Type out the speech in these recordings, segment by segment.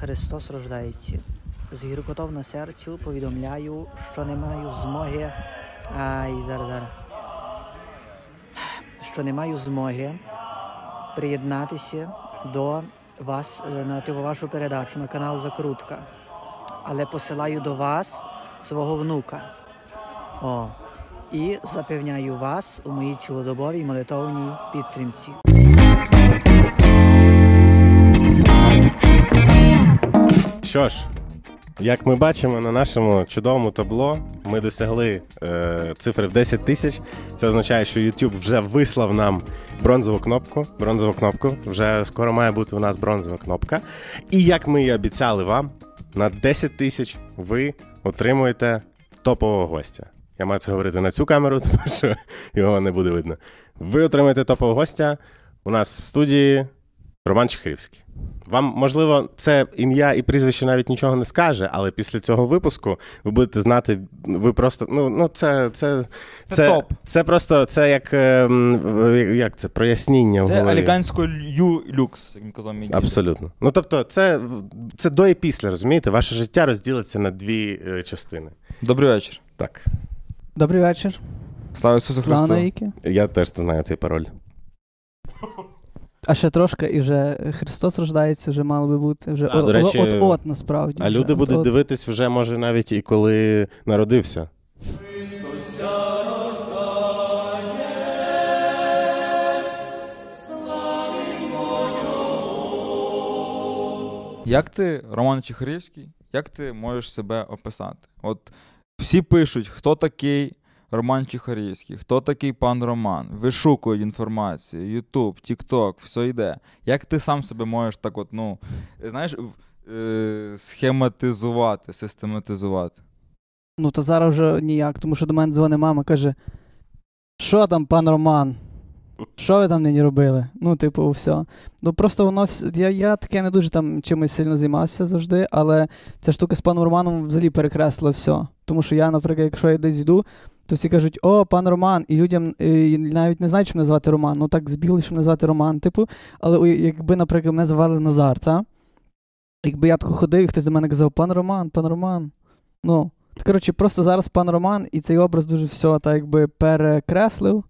Христос рождається. З гіркотов на серцю повідомляю, що не маю змоги. Ай, зараз, зараз. Що не маю змоги приєднатися до вас е, на вашу передачу на канал Закрутка. Але посилаю до вас свого внука. О, і запевняю вас у моїй цілодобовій молитовній підтримці. Що ж, як ми бачимо на нашому чудовому табло, ми досягли е, цифри в 10 тисяч. Це означає, що YouTube вже вислав нам бронзову кнопку. Бронзову кнопку. Вже скоро має бути у нас бронзова кнопка. І як ми і обіцяли вам, на 10 тисяч ви отримуєте топового гостя. Я маю це говорити на цю камеру, тому що його не буде видно. Ви отримаєте топового гостя. У нас в студії Роман Чехрівський. Вам, можливо, це ім'я і прізвище навіть нічого не скаже, але після цього випуску ви будете знати, ви просто. Ну, ну це, це, Це це, топ. це просто це як, ем, як це, проясніння в Це голові. елегантсько люкс, як він казав мій. Абсолютно. Ну тобто, це, це до і після, розумієте? Ваше життя розділиться на дві е, частини. Добрий вечір. Так. Добрий вечір. Слава Ісусу Слава Христу. навіки. Я теж знаю цей пароль. А ще трошки, і вже Христос рождається, вже мало би бути. Вже от, до речі, от, от, насправді. А вже люди от- будуть от. дивитись вже, може, навіть і коли народився. Як ти, Роман Чехарівський, як ти можеш себе описати? От всі пишуть, хто такий Роман Чехарівський, хто такий пан Роман, вишукують інформацію, Ютуб, Тікток, все йде. Як ти сам себе можеш так, от, ну, знаєш, е, схематизувати, систематизувати? Ну, то зараз вже ніяк, тому що до мене дзвонить мама, каже: Що там, пан Роман? Що ви там нині робили? Ну, типу, все. Ну просто воно я, я таке не дуже там чимось сильно займався завжди, але ця штука з паном Романом взагалі перекреслила все. Тому що я, наприклад, якщо я десь йду, то всі кажуть, о, пан Роман, і людям е, і навіть не знають, що мене звати Роман. Ну так збігли, що мене звати Роман. Типу, але якби, наприклад, мене звали Назар, та? Якби я тако ходив, і хтось до мене казав, пан Роман, пан Роман. Ну, то, коротше, просто зараз пан Роман і цей образ дуже все так якби перекреслив.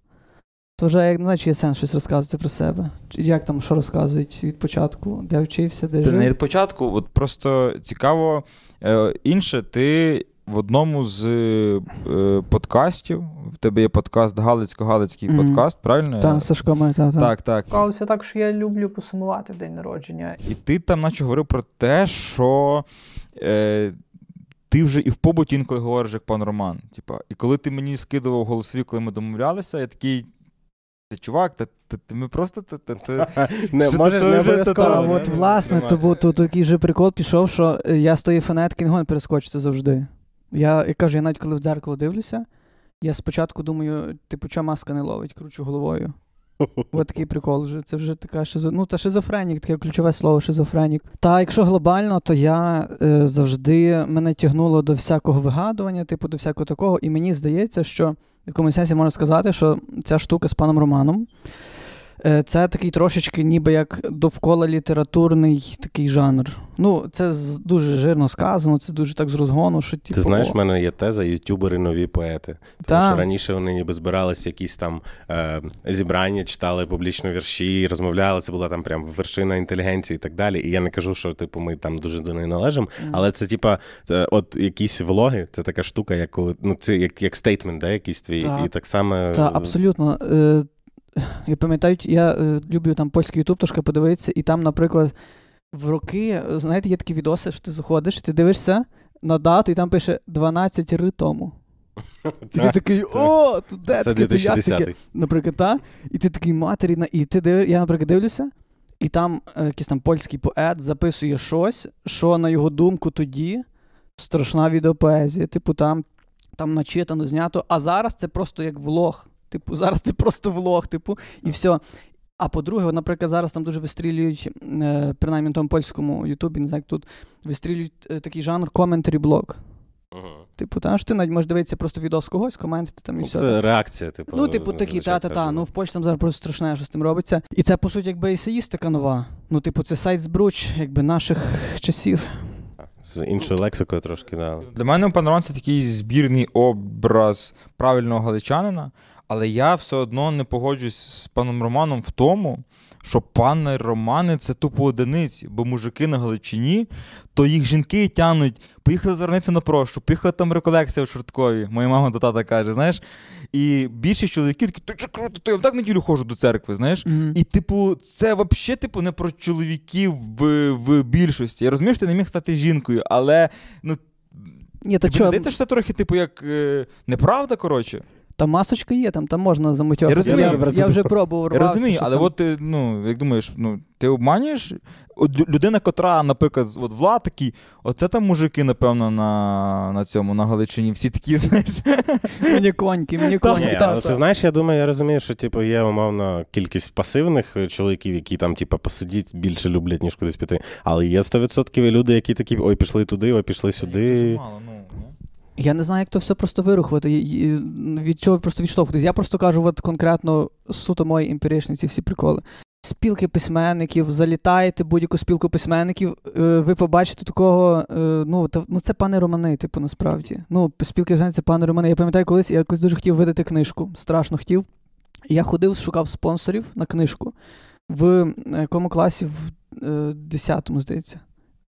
То вже як не знаю, чи є сенс щось розказувати про себе. Чи як там що розказують від початку, де вчився, де жив. не від початку, от просто цікаво е, інше, ти в одному з е, подкастів, в тебе є подкаст Галицько-Галицький Мгм. подкаст, правильно? Та, Сашко має, та, та. Так, так. Склалося так, що я люблю посумувати в день народження. І ти там наче говорив про те, що е, ти вже і в побуті інколи говориш, як пан Роман. Типа, і коли ти мені скидував голосові, коли ми домовлялися, я такий. Ти чувак, та, та, та ми просто та, та, та, Не, можеш не обов'язково. та- А Та, от власне, то, такий же прикол пішов, що я з тої фанатки не перескочити завжди. Я, я кажу, я навіть коли в дзеркало дивлюся, я спочатку думаю, типу, чого маска не ловить, кручу головою. От такий прикол вже. Це вже така шизо... ну, та шизофренік, таке ключове слово шизофренік. Та якщо глобально, то я е, завжди мене тягнуло до всякого вигадування, типу до всякого такого. І мені здається, що в якомусь сенсі можна сказати, що ця штука з паном Романом. Е, Це такий трошечки, ніби як довкола літературний такий жанр. Ну, це дуже жирно сказано, це дуже так з розгону, що типу, Ти знаєш, в мене є теза ютубери нові поети. Тому Та. що раніше вони ніби збиралися якісь там е, зібрання, читали публічно вірші, розмовляли. Це була там прям вершина інтелігенції і так далі. І я не кажу, що типу ми там дуже до неї належимо. Мгм. Але це, типа, е, от якісь влоги, це така штука, як ну, це як, як стейтмент, да, якийсь твій. Так. І так само. Та, абсолютно. Я пам'ятаю, я е, люблю там польський ютуб трошки подивитися, і там, наприклад, в роки, е, знаєте, є такі відоси, що ти заходиш, ти дивишся на дату, і там пише 12 ри тому. І ти такий, о, тут де Це таке, як 2010 таке? Наприклад, та? І ти такий матері, і ти див... я, наприклад, дивлюся, і там е, якийсь там польський поет записує щось, що, на його думку, тоді страшна відеопоезія. Типу, там, там начитано, знято, а зараз це просто як влог. Типу, зараз це просто влог, типу, і все. А по-друге, наприклад, зараз там дуже вистрілюють, е, принаймні на тому польському Ютубі, не знаю, як тут вистрілюють е, такий жанр коментарі блог. Типу, та що ти навіть можеш дивитися просто відос когось, коментити там і Ну, все. Це реакція, типу. Ну, типу, такі, та-та-та. Ну, в Польщі там зараз просто страшне, що з тим робиться. І це, по суті, якби есеїстика нова. Ну, типу, це сайт збруч, якби наших часів. З іншою лексикою трошки, да. Для мене пан Роман це такий збірний образ правильного галичанина, але я все одно не погоджуюсь з паном Романом в тому, що пани Романи це тупо одиниці, бо мужики на Галичині, то їх жінки тянуть, поїхали звернутися на прощу, поїхали там реколекція в Шорткові. Моя мама до тата каже, знаєш. І більшість чоловіків такі, ти що круто, то я в так неділю ходжу до церкви, знаєш. Мгм. І, типу, це взагалі типу, не про чоловіків в, в більшості. Я розумію, що ти не міг стати жінкою, але ну, Ні, та тобі чого, здається, що це трохи, типу, як е, неправда, коротше. Там масочка є, там, там можна замутьохати. Я розумію, я, я я вже пробував Я розумію, але там. от ти, ну, як думаєш, ну, ти обманюєш? От людина, котра, наприклад, от Влад такий, оце там мужики, напевно, на, на цьому, на Галичині, всі такі, знаєш. Мені коньки, мені Ні, коньки. так, ти знаєш, я думаю, я розумію, що типу є умовно кількість пасивних е, чоловіків, які там, типу, посидіть більше люблять, ніж кудись піти. Але є 100% люди, які такі, ой, пішли туди, ой, пішли сюди. Дуже мало, ну? Я не знаю, як то все просто вирухувати. Від чого просто відштовхуватись. Я просто кажу, от конкретно суто мої емпіричні ці всі приколи. Спілки письменників, залітаєте будь-яку спілку письменників, е, ви побачите такого, е, ну, та, ну це пане Романи, типу, насправді. Ну, спілки письменників це пане Романи. Я пам'ятаю, колись я колись дуже хотів видати книжку, страшно хотів. Я ходив, шукав спонсорів на книжку в е, якому класі, в е, 10-му, здається.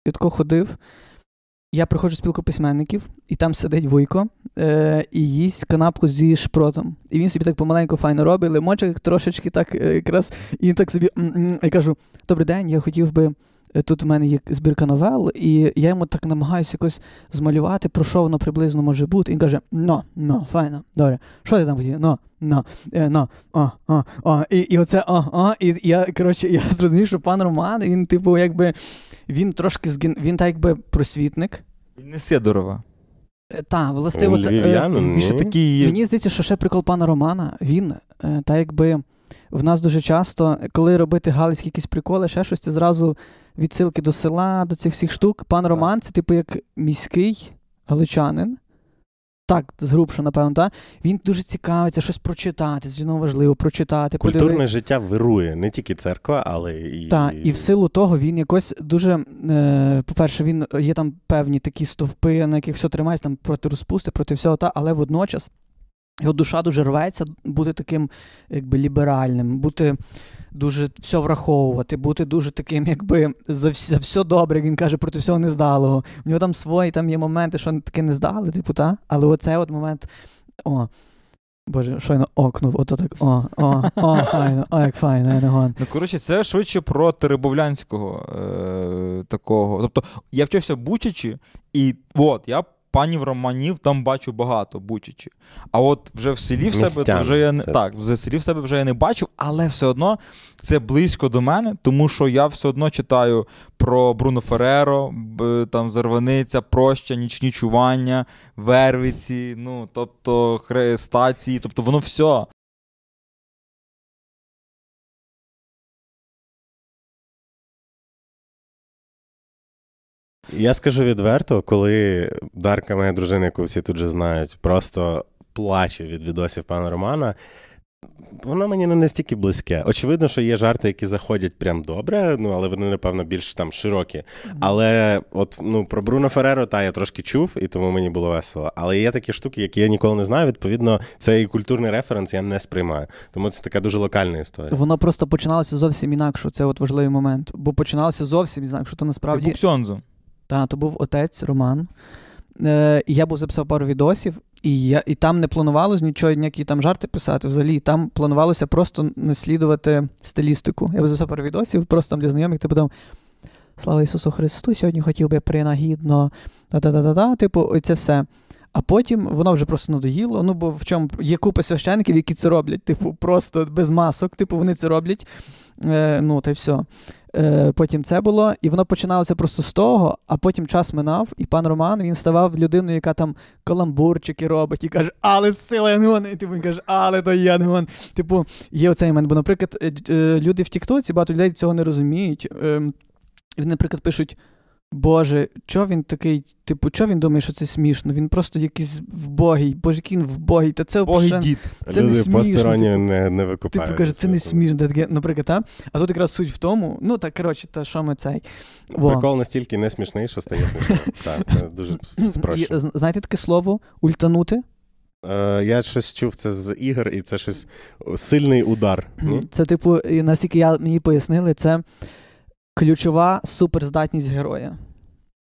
Я тако ходив. Я приходжу в спілку письменників, і там сидить Вуйко е, і їсть канапку зі шпротом. І він собі так помаленьку файно робить, лимончик трошечки так е, якраз, і так собі. м-м. Кажу: добрий день, я хотів би. Е, Тут у мене є збірка новел, і я йому так намагаюся якось змалювати, про що воно приблизно може бути. І він каже: ну, ну, файно, добре. Що ти там хотів? Ну, ну, е, ну, о, о, о. І, і оце о, о. І я, коротше, я зрозумів, що пан Роман, він, типу, якби, він трошки зген... він так якби просвітник. Він не Сидорова. Так, властиво. Е, Більше такий. Мені здається, що ще прикол пана Романа, він, е, та якби в нас дуже часто, коли робити галицькі якісь приколи, ще щось, це зразу відсилки до села, до цих всіх штук. Пан Роман це, типу, як міський галичанин. Так, згрубше, напевно, так. Він дуже цікавиться щось прочитати, з нього важливо прочитати, Культурне подивитися. життя вирує не тільки церква, але і. Так, і в силу того він якось дуже. Е, по-перше, він є там певні такі стовпи, на яких все тримається там проти розпусти, проти всього, та, але водночас його душа дуже рветься бути таким, якби ліберальним, бути дуже все враховувати, бути дуже таким, якби за, вс- за все добре, він каже, проти всього нездалого. У нього там свої там є моменти, що таке не здали, типу, та? Але оцей от момент. О. Боже, щойно окнув, ото так. О, о, о, файно, о, як файно, я не гон. Ну, коротше, це швидше про Теребовлянського е- такого. Тобто, я вчився Бучачі, і от, я панів романів там бачу багато Бучачі. А от вже в селі в себе то вже я не це- так, в селі в себе вже я не бачив, але все одно це близько до мене, тому що я все одно читаю про Бруно Фереро, там Зарваниця, Проща, Нічні чування, Вервиці, ну тобто хрестації, тобто воно все. Я скажу відверто, коли Дарка, моя дружина, яку всі тут же знають, просто плаче від відосів пана Романа. Воно мені не настільки близьке. Очевидно, що є жарти, які заходять прям добре, ну але вони, напевно, більш там широкі. Але от ну про Бруно Фереро та я трошки чув, і тому мені було весело. Але є такі штуки, які я ніколи не знаю. Відповідно, цей культурний референс я не сприймаю. Тому це така дуже локальна історія. Воно просто починалося зовсім інакше. Це от важливий момент. Бо починалося зовсім інакше. То насправді Типу Ксьонзо. Та, то був отець Роман. Е, і я був записав пару відосів, і, я, і там не планувалось нічого, ніякі там жарти писати. Взагалі, там планувалося просто наслідувати стилістику. Я був записав пару відосів, просто там для знайомих, типу там. Слава Ісусу Христу, сьогодні хотів би принагідно, та-та-та-та, типу, це все. А потім воно вже просто надоїло. Ну, бо в чому є купа священників, які це роблять, типу, просто без масок, типу, вони це роблять. Е, ну, та й все. Е, потім це було, і воно починалося просто з того, а потім час минав, і пан Роман він ставав людиною, яка там каламбурчики робить, і каже, але сила Янгон. І типу він каже, але то Янгон. Типу, є оцей момент. Бо, наприклад, е, е, люди в Тіктоці, багато людей цього не розуміють. Е, вони, наприклад, пишуть. Боже, чо він такий, типу, чо він думає, що це смішно? Він просто якийсь вбогий, боже, який він вбогий, та це Богий взагалі- дід. Це не смішно, типу. не, не викупають. Типу каже, це не смішно, таке, наприклад, та? А тут якраз суть в тому, ну так коротше, та що ми цей. Во. Прикол настільки не смішний, що стає смішним. Так, це дуже спрощено. знаєте таке слово ультанути? Е, Я щось чув це з ігор, і це щось сильний удар. Це, типу, наскільки я, мені пояснили, це ключова суперздатність героя.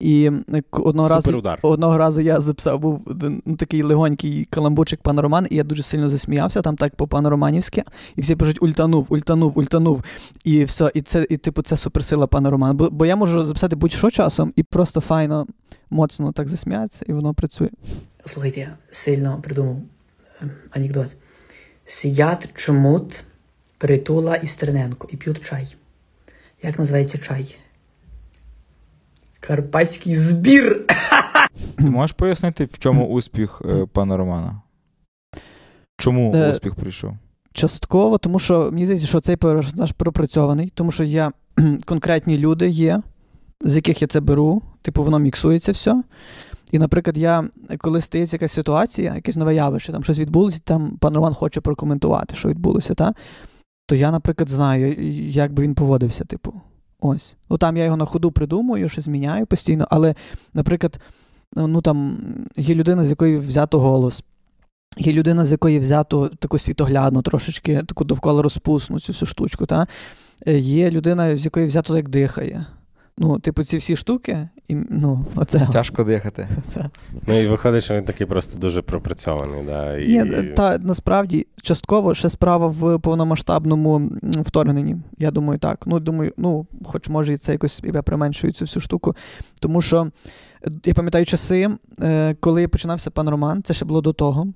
І е, одного разу, одного разу я записав, був ну, такий легонький каламбурчик пан Роман, і я дуже сильно засміявся, там так по пану Романівськи, і всі пишуть ультанув, ультанув, ультанув. І все, і це, і, типу, це суперсила пана Романа. Бо, бо я можу записати будь-що часом і просто файно, моцно так засміятися, і воно працює. Слухайте, я сильно придумав е, анекдот. Сидять чмут притула і Стерненко і п'ють чай. Як називається чай? Карпатський збір. Можеш пояснити, в чому успіх е, пана Романа? Чому Е, успіх прийшов? Частково, тому що мені здається, що цей персонаж пропрацьований, тому що є конкретні люди є, з яких я це беру, типу воно міксується все. І, наприклад, я, коли стається якась ситуація, якесь нове явище, там щось відбулося, там пан Роман хоче прокоментувати, що відбулося, та? То я, наприклад, знаю, як би він поводився, типу. Ось. Ну там я його на ходу придумую, щось зміняю постійно, але, наприклад, ну там є людина, з якої взято голос. Є людина, з якої взято таку світоглядну, трошечки таку довкола розпусну цю всю штучку. Та? Е, Є людина, з якої взято як дихає. Ну, типу, ці всі штуки, і, ну, оце. Тяжко дихати. Ну і виходить, що він такий просто дуже пропрацьований. Да, і... Ні, та насправді частково ще справа в повномасштабному вторгненні. Я думаю, так. Ну, думаю, ну, хоч може і це якось я применшую цю всю штуку. Тому що я пам'ятаю часи, е, коли починався пан Роман, це ще було до того.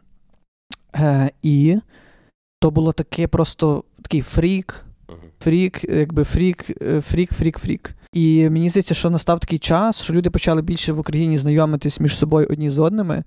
Е, і то було таке просто такий фрік, фрік, якби фрік, е, фрік, фрік, фрік. І мені здається, що настав такий час, що люди почали більше в Україні знайомитись між собою одні з одними.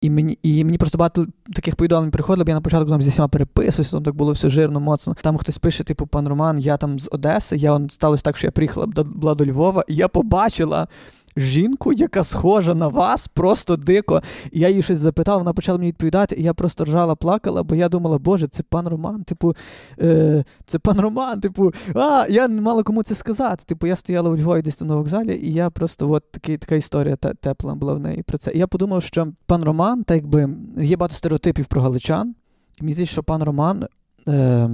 І мені, і мені просто багато таких повідомлень приходило, бо я на початку там зі всіма переписуюся, там так було все жирно, моцно. Там хтось пише, типу, пан Роман, я там з Одеси, я сталося так, що я приїхала була до Львова, і я побачила жінку, яка схожа на вас, просто дико. Я її щось запитав, вона почала мені відповідати, і я просто ржала, плакала, бо я думала, боже, це пан Роман, типу, е, це пан Роман, типу, а, я не мала кому це сказати. Типу, я стояла у Львові десь там на вокзалі, і я просто от такий, така історія те- тепла була в неї про це. І я подумав, що пан Роман, так якби є багато стереотипів про галичан. Мені здається, що пан Роман. Е,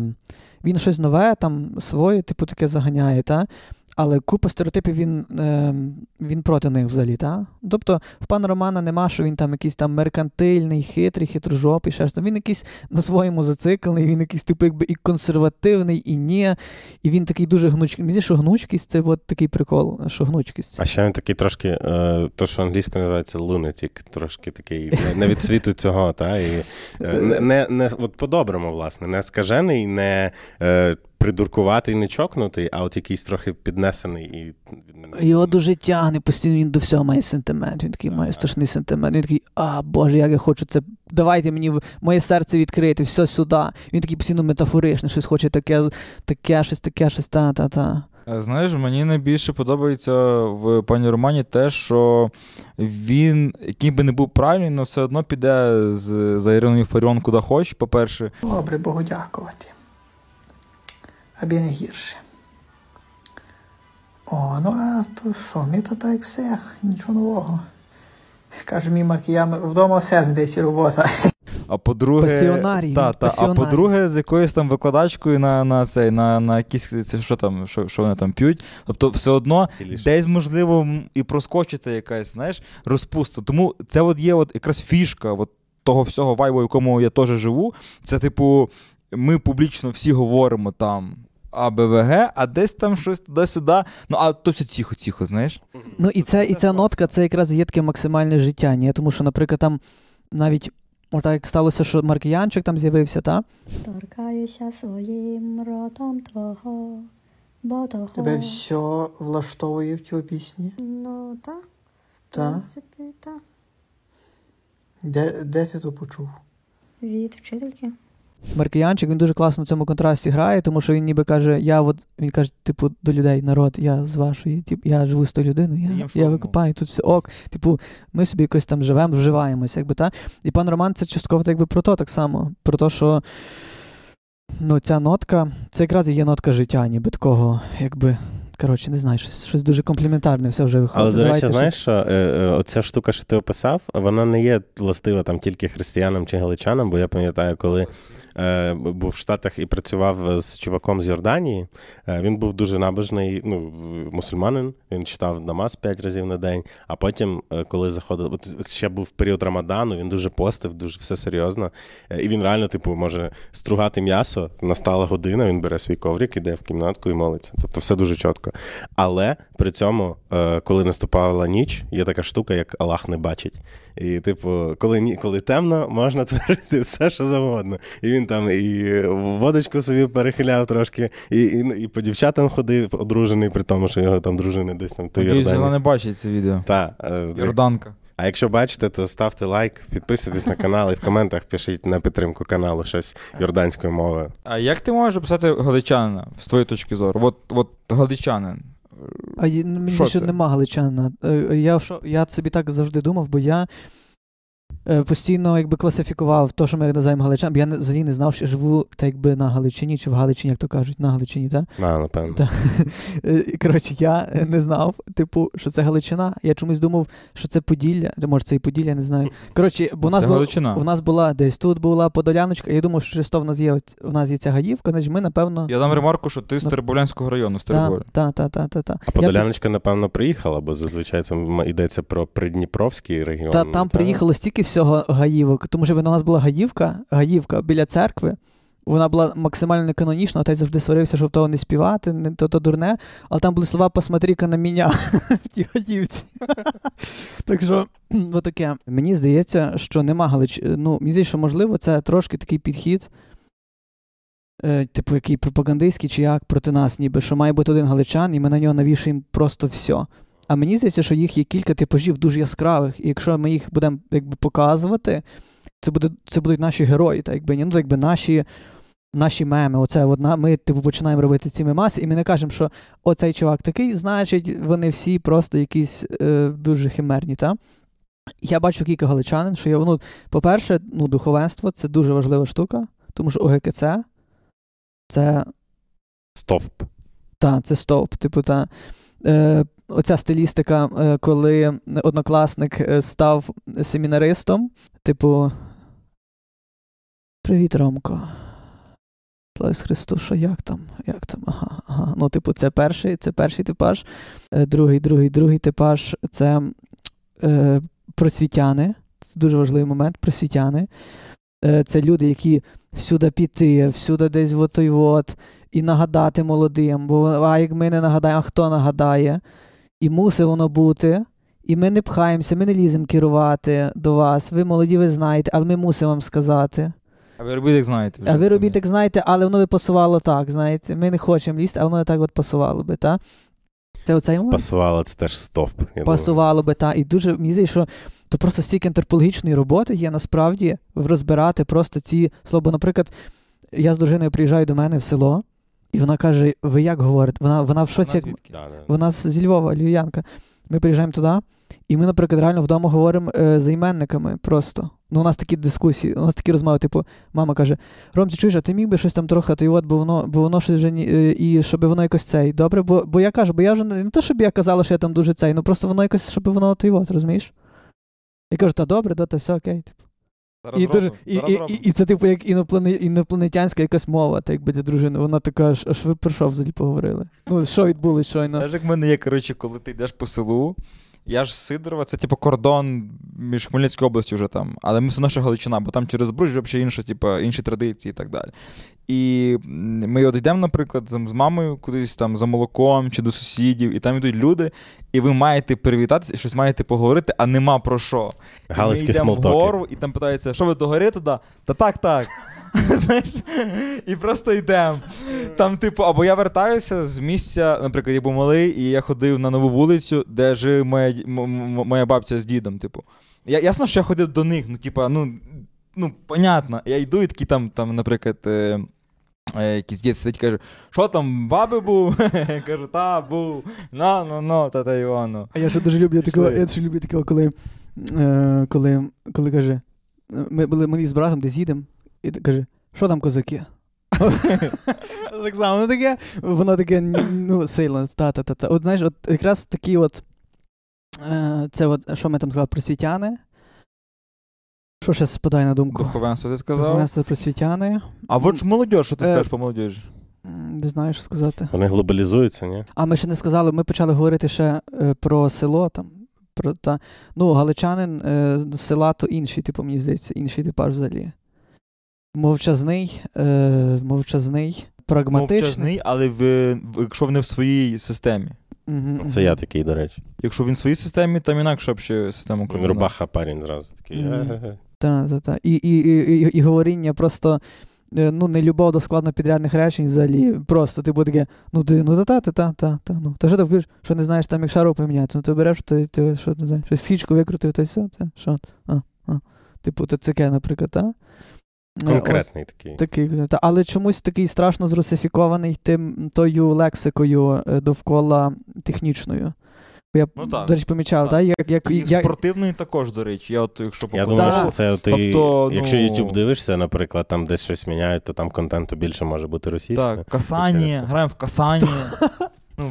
він щось нове, там своє, типу, таке заганяє, та? Але купа стереотипів він, е, він проти них взагалі. Та? Тобто в пана Романа нема, що він там якийсь там меркантильний, хитрий, хитрожопий, ще там. Він якийсь на своєму зациклений, він якийсь типу якби і консервативний, і ні. І він такий дуже гнучкий. Мені що гнучкість це от такий прикол, що гнучкість. А ще він такий трошки, е, то, що англійською називається lunatic, трошки такий не- від світу цього, та, е, не, не, не от по-доброму, власне, не скажений, не е, придуркуватий, не чокнутий, а от якийсь трохи піднесений і. Його дуже тягне, постійно він до всього має сентимент. Він такий має страшний сентимент. Він такий, а Боже, як я хочу це. Давайте мені в- моє серце відкрити, все сюди. Він такий постійно метафоричний, щось хоче таке, таке, щось таке, щось та-та-та. Е, Знаєш, мені найбільше подобається в пані Романі те, що він, який би не був правильний, але все одно піде з, за Іриною Фаріон куди хоче, по-перше. Добре, Богу дякувати. Аби не гірше. О, ну а то що, ми то так все, нічого нового. Каже мій Маркіян, вдома все десь робота. А по-друге, Пасіонарій, та, та, а по-друге, з якоюсь там викладачкою на, на цей, на, на якісь це що там, що, що вони там п'ють. Тобто, все одно десь, можливо, і проскочити якась, знаєш, розпуста. Тому це от є от якраз фішка от того всього вайбу, в якому я теж живу. Це, типу, ми публічно всі говоримо там. АБВГ, а десь там щось туди-сюди. Ну, а то все тихо-тихо, знаєш? Ну і це, і ця нотка, це якраз є таке максимальне життя, ні? Тому що, наприклад, там навіть отак як сталося, що Маркіянчик там з'явився, та? Торкаюся своїм ротом твого, бо того. Тебе все влаштовує в цій пісні? Ну, так. В принципі, так. Де, де ти то почув? Від вчительки. Маркіянчик, він дуже класно в цьому контрасті грає, тому що він ніби каже, я от він каже, типу, до людей, народ, я з вашої, типу, я живу з тою людиною, я, я викупаю тут все ок. Типу, ми собі якось там живемо, вживаємося, якби та. І пан Роман це частково так якби про то так само. Про те, що ну, ця нотка, це якраз і є нотка життя, ніби такого, якби. Коротше, не знаю, щось, щось дуже компліментарне все вже виходить. Але, до речі, Давайте знаєш, щось- що е, е, оця штука, що ти описав, вона не є властива там тільки християнам чи галичанам, бо я пам'ятаю, коли був в Штатах і працював з чуваком з Йорданії. Е, він був дуже набожний, ну, мусульманин. Він читав намаз п'ять разів на день. А потім, е, коли заходив, от ще був період Рамадану, він дуже постив, дуже все серйозно. Е, і він реально, типу, може стругати м'ясо. Настала година, він бере свій коврик, іде в кімнатку і молиться. Тобто все дуже чітко. Але при цьому, е, коли наступала ніч, є така штука, як Аллах не бачить. І, типу, коли ні, коли темно, можна творити все, що завгодно. І він там і водочку собі перехиляв трошки, і, і, і по дівчатам ходив, одружений, при тому, що його там дружини десь там то Надіюсь, вона не бачить це відео. Та, е, Йорданка. а якщо бачите, то ставте лайк, підписуйтесь на канал і в коментах пишіть на підтримку каналу щось йорданською мовою. А як ти можеш описати галичанина з твоєї точки зору? От, от галичанин. А ну, мені Що ще це? нема галичанина. Е, Я, що, я собі так завжди думав, бо я е, постійно якби класифікував те, що ми називаємо галичан, бо я взагалі не знав, що я живу так якби на Галичині чи в Галичині, як то кажуть, на Галичині, так? А, напевно. Та. Е, Коротше, я е, не знав, типу, що це Галичина. Я чомусь думав, що це Поділля. Може, це і Поділля, не знаю. Коротше, бо у нас Це була, у нас була десь тут була Подоляночка. Я думав, що через то в нас є в нас є ця гаївка, значить ми, напевно. Я дам ремарку, що ти з Теребовлянського району, з Та, Теребовля. та, та, та, та, та. А Я- Подоляночка, напевно, приїхала, бо зазвичай це йдеться про Придніпровський регіон. Та там та? приїхало стільки всього гаївок, тому що в нас була гаївка, гаївка біля церкви. Вона була максимально неканонічна, отець завжди сварився, щоб того не співати, не то, то дурне, але там були слова «посмотри-ка на мене» в тій гаївці. так що, отаке. Мені здається, що нема галич. Ну, мені здається, що можливо, це трошки такий підхід, е, типу, який пропагандистський чи як проти нас, ніби, що має бути один галичан, і ми на нього навішуємо просто все. А мені здається, що їх є кілька типажів дуже яскравих, і якщо ми їх будемо якби, показувати, це, буде, це будуть наші герої, так якби, ну, так якби наші, наші меми. Оце одна, ми типу, починаємо робити ці мемаси, і ми не кажемо, що оцей чувак такий, значить, вони всі просто якісь е, дуже химерні. Та? Я бачу кілька галичанин, що я, ну, по-перше, ну, духовенство це дуже важлива штука, тому що ОГКЦ це Стовп. та, це стовп. Типу, та, е, оця стилістика, е, коли однокласник е, став семінаристом, типу. Привіт, Ромко. Слава Христу, що як там? Як там? Ага, ага. Ну, типу, це перший, це перший типаж. Е, другий, другий, другий типаж це е, просвітяни. Це дуже важливий момент. Просвітяни. Е, це люди, які всюди піти, всюди десь от той от, і нагадати молодим. Бо а як ми не нагадаємо, а хто нагадає? І мусить воно бути. І ми не пхаємося, ми не ліземо керувати до вас. Ви молоді, ви знаєте, але ми мусимо вам сказати. А ви робіть, як знаєте. вже А ви робіть, як знаєте, але воно би пасувало так, знаєте. Ми не хочемо лізти, але воно так от пасувало би, так? Це оцей момент. Пасувала, це теж стовп. Я думаю. пасувало би, та. І дуже мені здається, що то просто стільки антропологічної роботи є насправді в розбирати просто ці слова. Бо, Наприклад, я з дружиною приїжджаю до мене в село, і вона каже: Ви як говорите? Вона, вона в шоці, Вона як? Да, да. вона зі Львова, львів'янка. Ми приїжджаємо туди, і ми, наприклад, реально вдома говоримо е, за іменниками просто. Ну, у нас такі дискусії, у нас такі розмови, типу, мама каже: Ромці, чуєш, а ти міг би щось там трохи, то й от, бо воно, бо воно щось вже ні, е, і щоб воно якось цей. Добре, бо, бо я кажу, бо я вже не, не то, щоб я казала, що я там дуже цей, ну просто воно якось, щоб воно то й от, розумієш? Я кажу, та добре, да, та все окей. Типу. Зараз І, дуже, і, зараз і, робимо. і, і це, типу, як іноплане, інопланетянська якась мова, так якби для дружини. Вона така, аж ви про що взагалі поговорили? Ну, що відбулось щойно? Знаєш, як в мене є, коротше, коли ти йдеш по селу, я ж Сидорова, це типу кордон між Хмельницькою областю вже там. Але ми все наша Галичина, бо там через Бруч взагалі інша, типу, інші традиції і так далі. І ми от йдемо, наприклад, там, з мамою кудись там за молоком чи до сусідів, і там йдуть люди, і ви маєте привітатися і щось маєте поговорити, а нема про що. І Галицькі ми йдемо вгору, і там питається, що ви до гори туди? Та так, так. Знаєш, і просто йдемо. Там, типу, або я вертаюся з місця, наприклад, я був малий, і я ходив на нову вулицю, де жив моя, моя бабця з дідом. Типу. Я, ясно, що я ходив до них, ну, типу, ну, ну, понятно, я йду і такий там, там наприклад, е, е, якийсь дід сидить, каже, що там, баби був? Я кажу, та, був, ну, ну, ну, та та Івану. А я ще дуже люблю такого, я ще люблю такого, коли, е, коли, коли каже, ми були малі з братом десь їдемо, і каже, що там козаки? так само, воно таке, воно таке, ну, сильно, та-та-та. От знаєш, от якраз такі от, е, це от, що ми там сказали, просвітяни. Що ще спадає на думку? Духовенство ти сказав. Духовенство просвітяни. А от ж молодь, що ти Е, скажеш по молодіжі? Не знаю, що сказати. Вони глобалізуються, ні? А ми ще не сказали, ми почали говорити ще е, про село там. Про, та, ну, галичанин е, села то інший, типу, мені здається, інший типаж взагалі. Мовчазний, е, мовчазний, прагматичний. Мовчазний, але в, в- якщо вони в своїй системі. Мгм, Це я такий, до речі. Якщо він в своїй системі, там інакше ще система Він координат. рубаха парень зразу такий. Мгм. «Е-ге-ге». Та, та, та. І, і, і, і, і говоріння просто. е, Ну, не любов до складнопідрядних речень взагалі. Просто типу таке, ну ти ну та та та та та ну. Та що ти включиш, що не знаєш там як шару поміняти? Ну ти береш, ти, ти що не знаєш, щось січку викрутив, та й все, це що? А, а. Типу, ТЦК, наприклад, та? Е, ось. Такий. Такий, та, але чомусь такий страшно зрусифікований тим тою лексикою е, довкола технічною. Я, Ну так. до речі, помічав, Так. так? Як, як, І я, спортивний також, до речі. Я от, якщо Я думаю, що це ти, Тобто, ну- YouTube дивишся, наприклад, там десь щось міняють, то там контенту більше може бути російською. Так, Касані, граємо в Касані.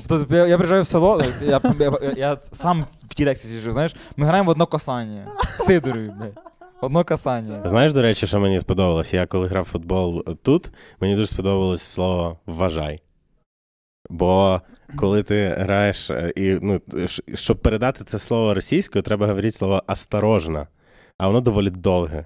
Ну, я, я приїжджаю в село, я, я, я, я сам в тій лексі жив, знаєш, ми граємо в одно касання. В Сидорові, блядь. Одно касання. Знаєш, до речі, що мені сподобалось? Я коли грав футбол тут, мені дуже сподобалось слово вважай. Бо коли ти граєш, е, і ну, щоб передати це слово російською, треба говорити слово осторожно, а воно доволі довге.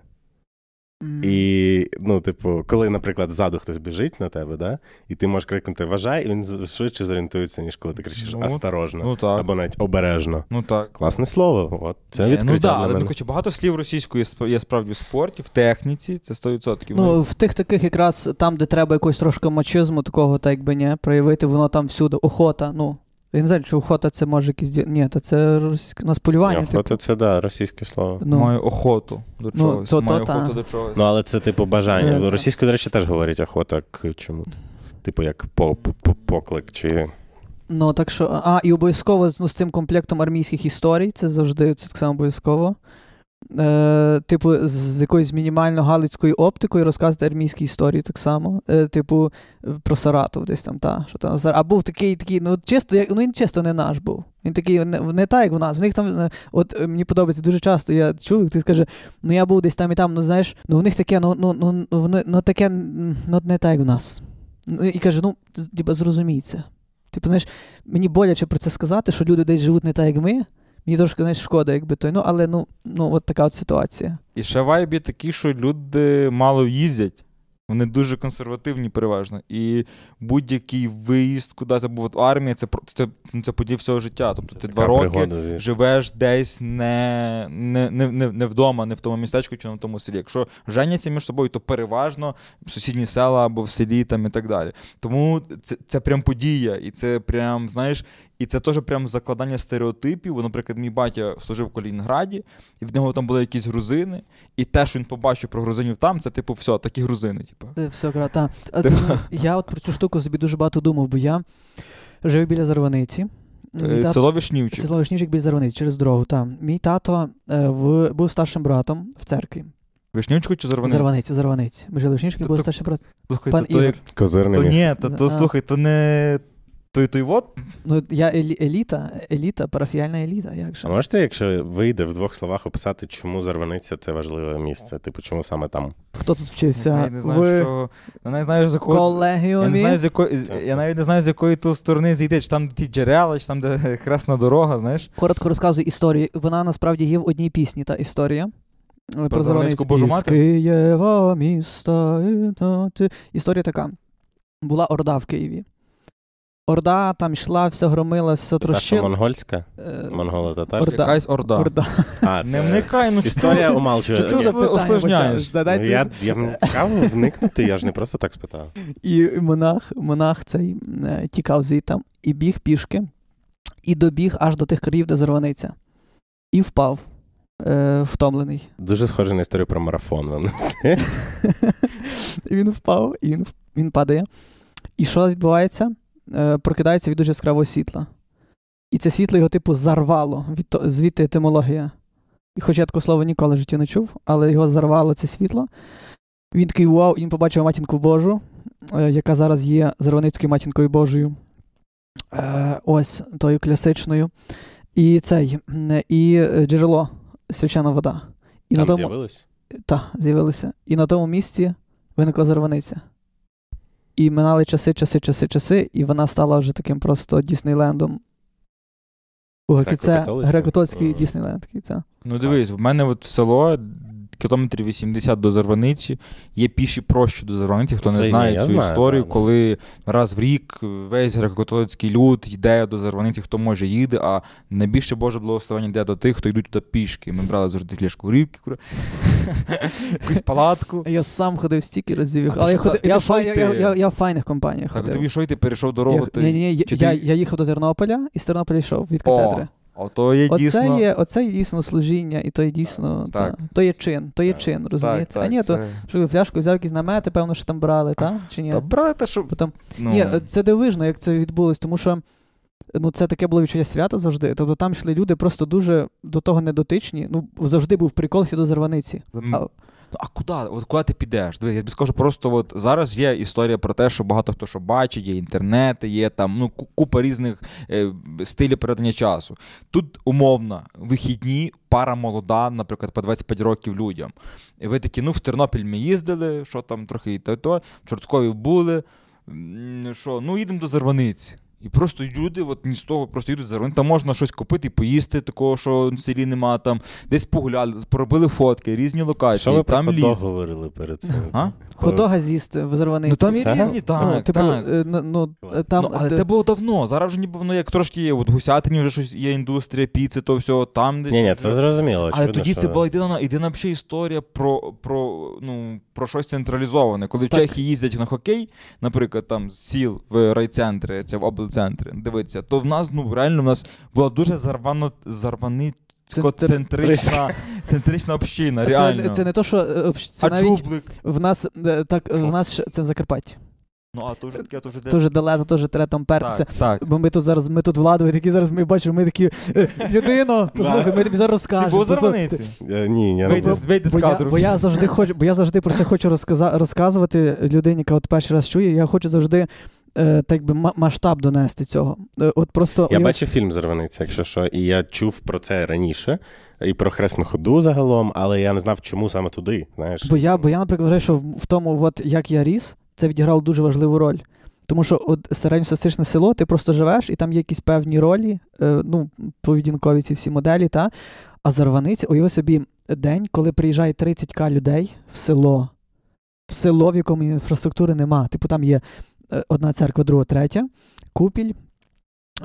М. І, ну, типу, коли, наприклад, ззаду хтось біжить на тебе, да, і ти можеш крикнути вважай, і він швидше зорієнтується, ніж коли ти кричиш Ну, осторожно. Ну так. Або навіть обережно. Ну так. Класне слово. От. Це Ні, відкриття ну так, для але мене. ну, коротше, багато слів російської є справді в спорті, в техніці, це 100%. Ну, в тих таких якраз там, де треба якогось трошки мачизму, такого, так якби не, проявити, воно там всюди. Охота, ну. Я не знаю, чи охота це може якісь. ді- Ні, то це російське. на сполювання. полювання. Ні, типу. охота це да, російське слово. Ну, Маю охоту до Ну, чогось. то- Маю то охоту та. до чогось. Ну, але це типу бажання. Е, Російською, до речі, теж говорять охота к чому. Типу, як по, по, поклик чи. ну, так що. А, і обов'язково ну, з цим комплектом армійських історій, це завжди це так само обов'язково. Е, типу, з- якоюсь мінімально галицькою оптикою розказувати армійські історії так само. Е, типу, про Саратов десь там, та, що там. А був такий, такий, ну чисто, ну він чисто не наш був. Він такий, не, не так, як в нас. В них там, е, от е, мені подобається дуже часто, я чув, як ти скаже, ну я був десь там і там, ну знаєш, ну в них таке, ну, ну, ну, ну, ну таке, ну не так, як в нас. Ну, І каже, ну, типа, зрозумій це. Типу, знаєш, мені боляче про це сказати, що люди десь живуть не так, як ми. Мені трошки знаєш, шкода, якби той. Ну, але ну, ну от така от ситуація. І ще вайб є такий, що люди мало їздять. Вони дуже консервативні переважно. І будь-який виїзд кудись або от армія це, це, ну, це подія всього життя. Тобто ти два роки пригода, живеш десь не, не, не, не, не вдома, не в тому містечку чи не в тому селі. Якщо женяться між собою, то переважно в сусідні села або в селі там і так далі. Тому це, це прям подія, і це прям, знаєш, і це теж прям закладання стереотипів. Бо, Наприклад, мій батя служив в Калінінграді, і в нього там були якісь грузини, і те, що він побачив про грузинів там, це типу все, такі грузини. Типу. Це все круто. Я от про цю штуку собі дуже багато думав, бо я жив біля Зарваниці. Е, Село Вишнівчик. Село Вишнівчик біля Зарваниці, через дорогу. Там. Мій тато е, в, був старшим братом в церкві. Вишнівчику чи Зарваниці? Зарваниці, Зарваниці. Ми жили в Вишнівчику, був старший брат. Слухай, Пан то, то, Ігор. як- то ні, то, то А. слухай, то не той той вот. Ну, я елі, еліта, еліта, парафіальна еліта, як А можете, якщо вийде в двох словах описати, чому Зарваниця це важливе місце? Типу, чому саме там? Хто тут вчився? Я не знаю, що. Я не знаю, з якого. Я не знаю, з якої, я навіть не знаю, з якої ту сторони зійти, чи там ті джерела, чи там, де хресна дорога, знаєш. Коротко розказую історію. Вона насправді є в одній пісні, та історія. Е, Про Зарваницьку Божу Києва міста. Історія така. Була Орда в Києві. Орда там йшла, все громила, все трощила. монгольська? Е, Монголо-татарська? Орда. Якась орда. Орда. А, Не це вникай, ну історія умалчує. Чи ти Я- ос- осложняєш? Да, Ну, дайте- Я, я мені цікаво вникнути, я ж не просто так спитав. І монах, монах цей е, тікав звідти і біг пішки, і добіг аж до тих країв, де зарваниця. І впав. е, втомлений. Дуже схоже на історію про марафон. вам. Він впав, і він, він падає. І що відбувається? Е, прокидається від дуже яскравого світла. І це світло його, типу, зарвало, від то- звідти етимологія. І хоча я такого слова ніколи в житті не чув, але його зарвало це світло. Він такий вау, і він побачив матінку Божу, е, яка зараз є Зарваницькою матінкою Божою. Е, ось тою класичною. І цей, і джерело, свячена вода. І Там на тому, з'явилось? та, з'явилися. І на тому місці виникла зарваниця. І минали часи, часи, часи, часи, і вона стала вже таким просто Діснейлендом. У греко-католицький Мгм. Діснейленд. такий. Ну дивись, в мене от село кілометрів 80 до Зарваниці, є піші прощі до Зарваниці, хто Це не знає цю знаю, історію, так. коли раз в рік весь греко-католицький люд йде до Зарваниці, хто може їде, а найбільше Боже благословення йде до тих, хто йдуть туди пішки. Ми брали завжди фляжку горівки, кура, якусь палатку. Я сам ходив стільки разів, але я, в файних компаніях Так ходив. тобі що, ти перейшов дорогу, ні, ні, я, їхав до Тернополя і з Тернополя йшов від катедри. Ото є Оце, дійсно... є, оце є дійсно служіння, і то є дійсно. Так. Та, то є чин, то є Так, чин, розумієте? Так, так, а ні, то що ви фляжку взяв якісь намети, певно, що там брали, та? Чи ні? Та брати, що... Бо Ну, Ні, е, це дивижно, як це відбулось, тому що ну, це таке було відчуття свята завжди. Тобто там йшли люди просто дуже до того недотичні. Ну, завжди був прикол до зарваниці. А, А куди? От куди ти підеш? Диви, я тобі скажу, просто от зараз є історія про те, що багато хто що бачить, є інтернети, є там ну, купа різних е, стилів передання часу. Тут умовно, вихідні, пара молода, наприклад, по 25 років людям. І ви такі, ну в Тернопіль ми їздили, що там трохи то, то, в Чорткові були. Що, ну їдемо до Зарваниці. І просто люди, от ні з того, просто їдуть за Там можна щось купити і поїсти, такого, що в селі нема, там десь погуляли, поробили фотки, різні локації, Що ви там хот-дог ліс. говорили перед цим? А? Ходога з'їсти в зарваниці. Ну там і Так? різні, так. ну, типу, так. е, ну, ну, там, ну, але де- це було давно. Зараз вже ніби воно як трошки є. От гусятині вже щось є індустрія, піци, то все, там десь. Ні, ні, це зрозуміло. Але очевидно, тоді що- це була єдина, єдина взагалі історія про, про, ну, про щось централізоване. Коли в Чехії їздять на хокей, наприклад, там з сіл в райцентри, це в облцентри, дивиться, то в нас ну реально в нас була дуже зарвано зарваницько центрична, центрична община, це, реально. це не то, що е, це а навіть джублик. в нас е, так, в нас ще- це в Закарпатті. Ну, а то вже таке, то вже де. Дуже далеко, теж треба там пертися. Так, так. Бо ми тут зараз, ми тут владу, і такі зараз ми бачимо, ми такі «Е, єдино, послухай, ми тобі зараз Ти був. Зарваниці? Е, Ні, я не Вийди, був. з- вийди з Бо я, кадру. бо я завжди хочу, бо я завжди про це хочу розказа- розказувати людині, яка от перший раз чує. Я хочу завжди е, так би масштаб донести цього. Е, от просто Я бачив фільм Зарваниця, якщо що, і я чув про це раніше, і про хресну ходу загалом, але я не знав, чому саме туди. Знаєш, Бо я, бо я, наприклад, вважаю, що в, тому, от, як я ріс, це відіграло дуже важливу роль. Тому що от середньостатистичне село, ти просто живеш, і там є якісь певні ролі, е, ну, поведінкові ці всі моделі, та? а зарваниця, уяви собі день, коли приїжджає 30к людей в село, в село, в якому інфраструктури нема. Типу, там є е, одна церква, друга, третя, купіль,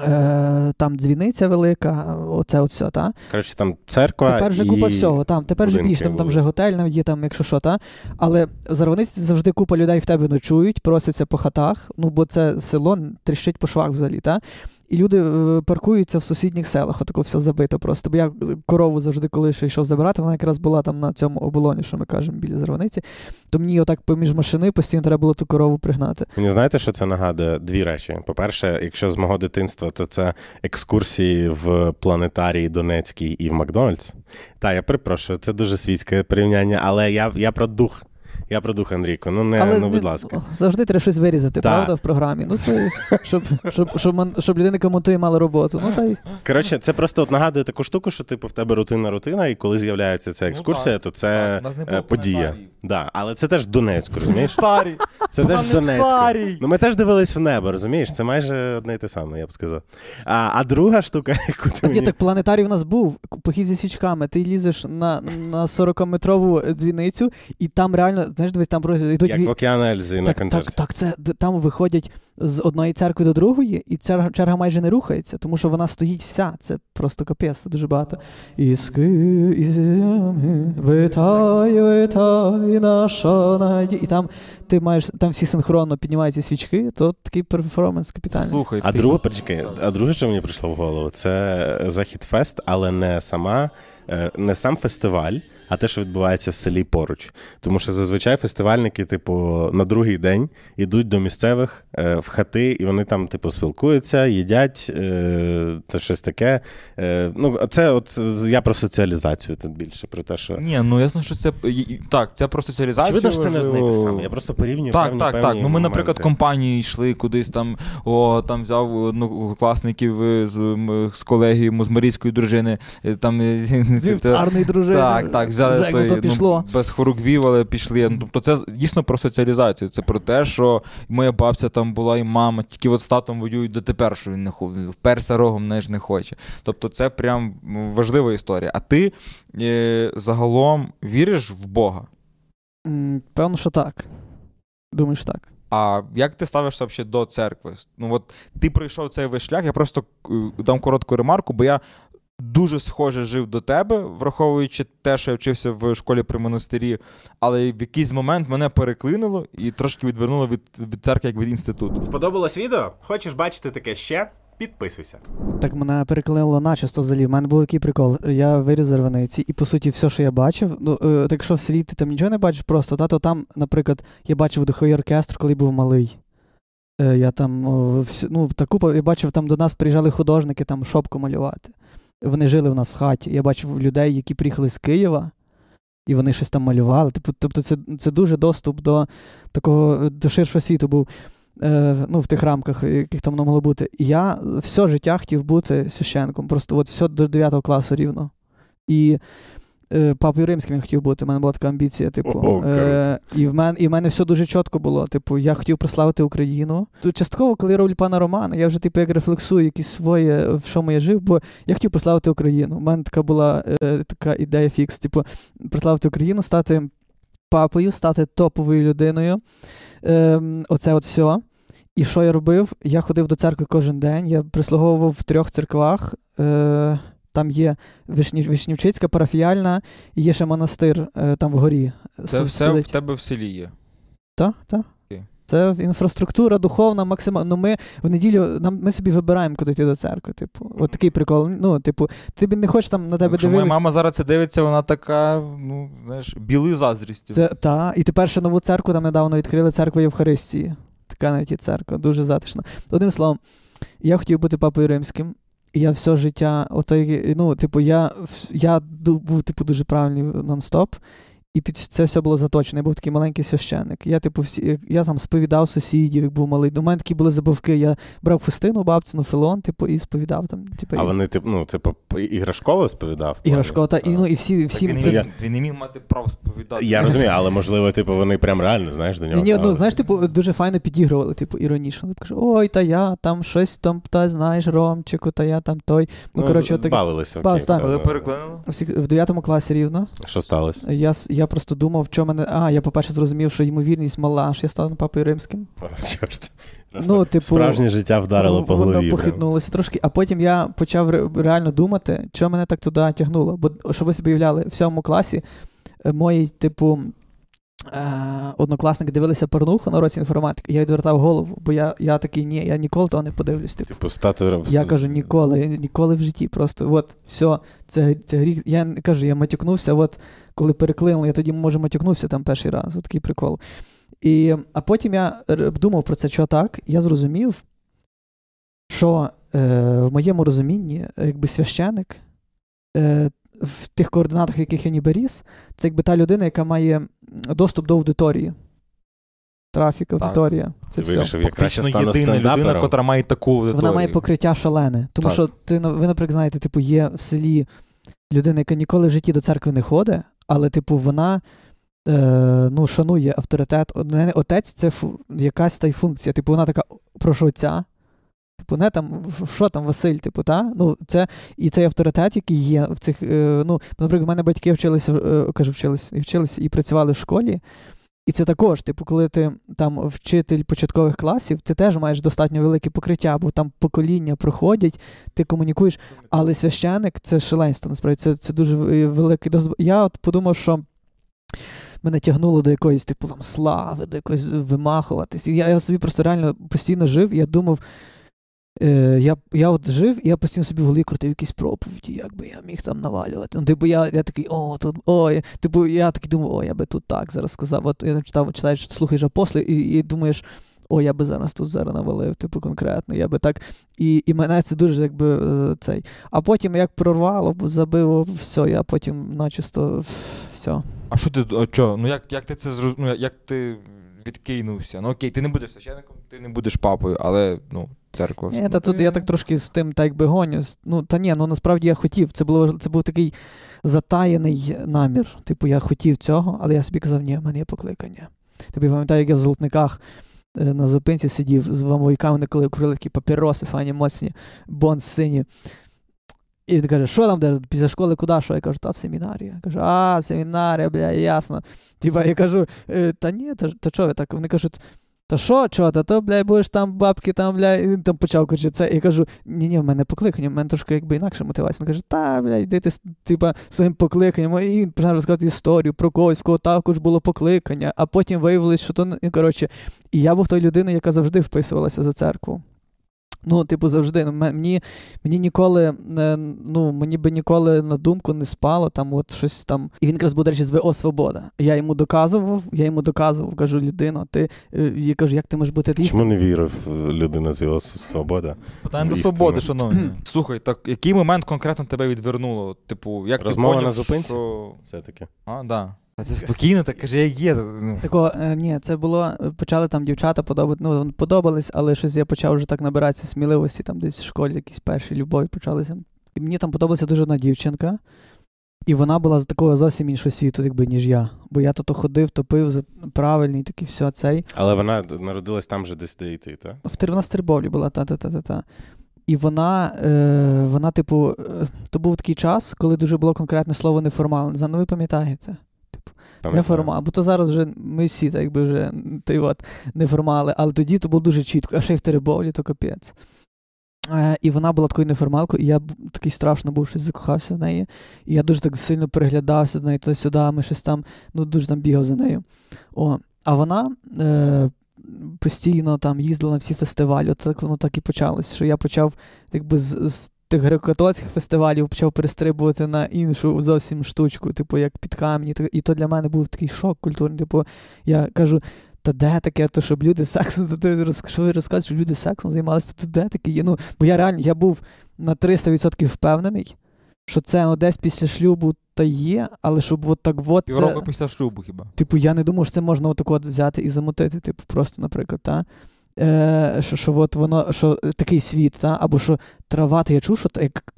е, там дзвіниця велика, оце от все, та? коротше, там церква. Тепер вже і... купа всього. Там тепер вже будинки там, там вже готель, навіть є там, якщо що, та. Але Зарваниці завжди купа людей в тебе ночують, просяться по хатах, ну бо це село тріщить по швах взагалі, та. І люди е, паркуються в сусідніх селах, отако все забито просто. Бо я корову завжди, коли ще йшов забирати, вона якраз була там на цьому оболоні, що ми кажемо, біля Зарваниці. То мені отак поміж машини постійно треба було ту корову пригнати. Мені знаєте, що це нагадує? Дві речі. По-перше, якщо з мого дитинства, то це екскурсії в планетарії Донецький і в Макдональдс. Та, я перепрошую, це дуже світське порівняння, але я, я про дух. Я про дух, Андрійко. Ну, не, ну, будь ласка. завжди треба щось вирізати, Так. правда, в програмі. Ну, то, щоб, щоб, щоб, щоб людина, яка мала роботу. Ну, та й Коротше, це просто от нагадує таку штуку, що типу в тебе рутинна рутина, і коли з'являється ця екскурсія, так. то це Так, е, подія. Да. Але це теж Донецьк, Донецьку, розумієш? Старі. Це теж в Донецьку. Ну ми теж дивились в небо, розумієш? Це майже одне і те саме, я б сказав. А, а друга штука, яку ти Так, ні, мені... так планетарій у нас був похід зі свічками. Ти лізеш на, на 40-метрову дзвіницю, і там реально, знаєш, дивись, там просто йдуть Як в Океан Ельзи на так, концерті. так, так, це там виходять з одної церкви до другої, і черга, черга майже не рухається, тому що вона стоїть вся. Це просто капець, дуже багато. Іски, витай, витай, наша надія. І там ти маєш, там всі синхронно піднімають ці свічки, то такий перформанс капітальний. Слухай, А ти- друге, а друге, що мені прийшло в голову, це Захід Фест, але не сама е, не сам фестиваль, а те, що відбувається в селі поруч. Тому що зазвичай фестивальники, типу, на другий день йдуть до місцевих е, в хати, і вони там, типу, спілкуються, їдять, е, це щось таке. Е, ну, це от я про соціалізацію тут більше, про те, що. Ні, ну ясно, що це так, це про соціалізацію. Очевидно, що це не одне те саме. Я просто порівнюю Так, певні, так, певні так. Ну ми, наприклад, моменти. компанії йшли кудись там, о, там взяв однокласників з, м, з колегії музмарійської дружини. е, Там, е, це- це- дружини. так, так, взяли той, то пішло. Ну, без хоругвів, але пішли. Ну, тобто це дійсно про соціалізацію. Це про те, що моя бабця там була і мама, тільки от з татом воюють дотепер, що він не вперся рогом, не ж не хоче. Тобто це прям важлива історія. А ти е, загалом віриш в Бога? Певно, що так. Думаю, що так. А як ти ставишся взагалі до церкви? Ну от ти пройшов цей весь шлях, я просто е, дам коротку ремарку, бо я дуже схоже жив до тебе, враховуючи те, що я вчився в школі при монастирі, але в якийсь момент мене переклинило і трошки відвернуло від, від церкви як від інституту. Сподобалось відео? Хочеш бачити таке ще? Підписуйся. Так мене переклинило начисто взагалі. У мене був який прикол. Я виріс з Рваниці, і по суті, все, що я бачив, ну е, так якщо в селі ти там нічого не бачиш просто, та, то там, наприклад, я бачив духовий оркестр, коли був малий. Е, я там ну, таку по- я бачив, там до нас приїжджали художники там шопку малювати. Вони жили в нас в хаті. Я бачив людей, які приїхали з Києва, і вони щось там малювали. Типу, тобто, це, це дуже доступ до такого до ширшого світу був е, ну, в тих рамках, яких там могло бути. І я все життя хотів бути священком, просто от все до 9 класу рівно. І папою римським я хотів бути, у мене була така амбіція, типу. О, е, і, в мен, і в мене все дуже чітко було. Типу, я хотів прославити Україну. Тут частково, коли я роблю пана Романа, я вже типу як рефлексую якісь своє, в чому я жив, бо я хотів прославити Україну. У мене така була е, така ідея фікс, типу, прославити Україну, стати папою, стати топовою людиною. Ем, оце от все. І що я робив? Я ходив до церкви кожен день, я прислуговував в трьох церквах. Е, там є Вишні, Вишнівчицька, парафіяльна, і є ще монастир е, там вгорі. Це все в тебе в селі є. Так, так. Це інфраструктура духовна, максимально. Ну, ми в неділю нам, ми собі вибираємо, куди йти до церкви. Типу, от такий прикол. Ну, типу, ти не хочеш там на тебе Якщо моя мама зараз це дивиться, вона така, ну, знаєш, білою заздрістю. Це та. І тепер ще нову церкву там недавно відкрили церкву Євхаристії. Така навіть є церква, дуже затишна. Одним словом, я хотів бути папою римським. Я все життя, отак, ну, типу, я, я був, типу, дуже правильний нон-стоп. І під це все було заточено. Я був такий маленький священник. Я, типу, всі, я сам сповідав сусідів, як був малий. У мене такі були забавки. Я брав фустину, бабцину, філон, типу, і сповідав там. Типу, А і- вони, типу, ну, це іграшково сповідав? іграшко, та, і, ну, і всі, Так всі він, це, не міг, він не міг мати права сповідати. Я розумію, але можливо, типу, вони прям реально, знаєш, до нього. Ні, ну знаєш, типу, дуже файно підігрували, типу, іронічно. Типу, кажу, ой, та я там щось там, та знаєш, Ромчику, та я там той. Ну, коротше, з- отак. бавилися. Окей, так. все, Але ну. в 9 класі рівно. Що сталося? Я, я просто думав, що мене. А, я, по-перше, зрозумів, що ймовірність мала, що я стану папою римським. О, чорт. Ну, типу, Справжнє життя вдарило по голові. Воно похитнулося трошки, а потім я почав реально думати, що мене так туди тягнуло. Бо, що ви собі уявляли, в сьомому класі е, мої, типу, однокласники дивилися порнуху на році інформатики, я відвертав голову, бо я, я такий, ні, я ніколи того не подивлюсь. Типу. Типу, стати... Я кажу, ніколи, ніколи в житті. Просто от, все, це, це гріх. Я кажу, я матюкнувся, от коли переклинув, я тоді, може, матюкнувся там перший раз, от такий прикол. І, а потім я думав про це, що так, я зрозумів, що е, в моєму розумінні, якби священик, е, в тих координатах, в яких я ніби ріс, це якби та людина, яка має доступ до аудиторії. Трафік, аудиторія. Це Ти все. вирішив, я краще Фактично стану єдина людина, яка має таку аудиторію. Вона має покриття шалене. Тому Так. що ти, ну, ви, наприклад, знаєте, типу, є в селі людина, яка ніколи в житті до церкви не ходить, але, типу, вона е, ну, шанує авторитет. Отець це фу, якась та й функція. Типу, вона така, прошу отця. Типу, не там, що там, Василь, типу, та? Ну, це, і цей авторитет, який є в цих. Е, ну, наприклад, в мене батьки вчилися, е, кажу, вчилися, і вчилися і працювали в школі. І це також, типу, коли ти там вчитель початкових класів, ти теж маєш достатньо велике покриття, бо там покоління проходять, ти комунікуєш. Але священик це шаленство, насправді, це, це дуже е, великий досвід. Я от подумав, що мене тягнуло до якоїсь, типу, там, слави, до якоїсь вимахуватись. Я, я собі просто реально постійно жив, і я думав. Е, я, я от жив, і я постійно собі в голові крутив якісь проповіді, як би я міг там навалювати. Ну, типу, я, я такий, о, тут, о, я- типу, я такий думав, о, я би тут так зараз сказав. От я читав, читаєш, слухаєш апостолів, і, і думаєш, о, я би зараз тут зараз навалив, типу, конкретно, я би так. І, і мене це дуже якби е, цей. А потім як прорвало, забило, все, я потім начисто все. А що ти, а чо? Ну як, як ти це зроз... ну, як ти відкинувся? Ну окей, ти не будеш священником, ти не будеш папою, але ну, церква. Ні, та тут я так трошки з тим так якби гоню. Ну, та ні, ну насправді я хотів. Це, було, це був такий затаєний намір. Типу, я хотів цього, але я собі казав, ні, в мене є покликання. Типу, я пам'ятаю, як я в золотниках е, на зупинці сидів з вамовиками, коли курили такі папіроси, файні моцні, Bond сині. І він каже, що там, де, після школи куди? Що? Я кажу, та в семінарію. Я кажу, а, семінарія, бля, ясно. Типа, я кажу, «Е, та ні, та, та що ви так? Вони кажуть, та що, чого, та то, бля, будеш там бабки, там, бля, і там почав кричати це. І кажу, ні, ні, в мене покликання, в мене трошки якби інакша мотивація. Він каже, та, бля, йди ти, типа, своїм покликанням. І він почав розказувати історію про когось, кого також було покликання, а потім виявилось, що то, і, коротше, і я був той людиною, яка завжди вписувалася за церкву. Ну, типу, завжди. Ну, мені, мені ніколи, е, ну, мені би ніколи на думку не спало, там, от щось там. І він якраз був, до речі, з ВО Свобода. Я йому доказував, я йому доказував, кажу, людино, ти е, я кажу, як ти можеш бути атеїстом? Чому не вірив людина з його свобода? Питання до свободи, шановні. Слухай, так який момент конкретно тебе відвернуло? Типу, як Розмова ти поняв, на зупинці? Що... Все-таки. А, да. Та ти спокійно, так кажи, як є. Ну. Такого, е, ні, це було, е, почали там дівчата подобати, ну, подобались, але щось я почав вже так набиратися сміливості, там десь в школі якісь перші любові почалися. І мені там подобалася дуже одна дівчинка, і вона була з такого зовсім іншого світу, якби, ніж я. Бо я то, то ходив, топив за правильний, такий все цей. Але вона народилась там же, десь де і ти, так? Вона з Тербовлі була, та-та-та-та-та. І вона, е, вона, типу, е, то був такий час, коли дуже було конкретне слово неформальне. Не знаю, ну ви пам'ятаєте? Неформал, бо то зараз вже ми всі так якби вже ти от, неформали, але тоді то було дуже чітко, а ще й в Теребовлі, то капець. Е, і вона була такою неформалкою, і я такий страшно був, щось закохався в неї. І я дуже так сильно переглядався до неї туди-сюди, ми щось там, ну дуже там бігав за нею. О, а вона е, постійно там їздила на всі фестивалі. От так воно так і почалось, що я почав якби з, з тих греко-католицьких фестивалів почав перестрибувати на іншу зовсім штучку, типу, як під камені. І то для мене був такий шок культурний. Типу, я кажу. Та де таке, то щоб люди сексом, то ти роз- що ви розказуєте, що люди сексом займалися, то де таке є? Ну, бо я реально я був на 300% впевнений, що це ну, десь після шлюбу та є, але щоб от так от це, Півроку після шлюбу хіба. Типу, я не думав, що це можна отак от взяти і замутити, типу, просто, наприклад, та? Е, що, що от воно, що такий світ, та? або що трава, то я чув, що,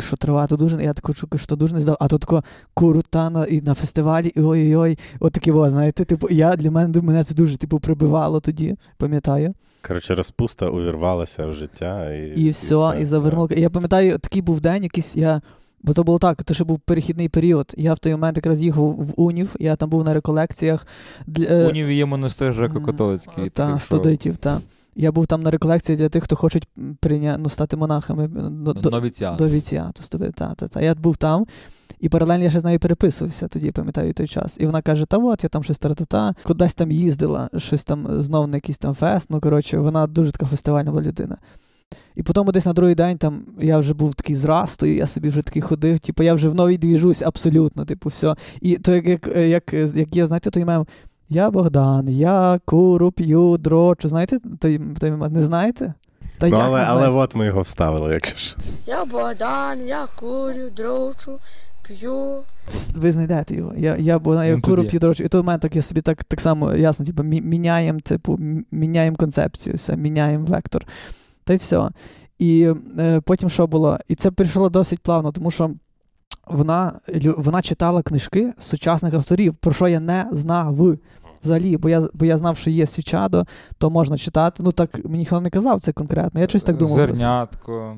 що трава то дуже, я таку чую, що дуже не здав, а то тако курута на, і на фестивалі, і ой-ой-ой, от такі, о, знаєте, типу, я для мене, мене це дуже, типу, прибивало тоді, пам'ятаю. Коротше, розпуста увірвалася в життя і. І все, і завернула. Я пам'ятаю, такий був день, якийсь я. Бо то було так, то ще був перехідний період. Я в той момент якраз їхав в Унів, я там був на реколекціях. Для, е, Унів є монастир греко-католицький. Та, так, студентів, та. Я був там на реколекції для тих, хто хочуть прийня... ну, стати монахами до, до, до студи- Та, та, та. Я був там, і паралельно я ще з нею переписувався тоді, пам'ятаю той час. І вона каже: Та от, я там щось та-та-та, кудись там їздила, щось там знов на якийсь там фест. Ну, коротше, вона дуже така фестивальна була людина. І потім десь на другий день там я вже був такий зрастою, я собі вже такий ходив, типу, я вже в новій двіжусь абсолютно, типу, все. І то як, як, як, як є, знаєте, той мем, я Богдан, я куру п'ю, дрочу. Знаєте, той, той не знаєте? Та Ну, як але, не але от ми його вставили, якщо ж. Я Богдан, я курю, дрочу, п'ю. Ви знайдете його. Я, я, Богдан, я Він тут куру є. п'ю, дрочу. І то в мене так я собі так, так само ясно, типу, мі- міняємо, типу, мі- міняємо концепцію, все, міняємо вектор. Та й все. І е, потім що було? І це прийшло досить плавно, тому що вона, лю- вона читала книжки сучасних авторів, про що я не знав взагалі, бо я, бо я знав, що є свічадо, то можна читати. Ну так мені ніхто не казав це конкретно. Я щось так думав. Зернятко.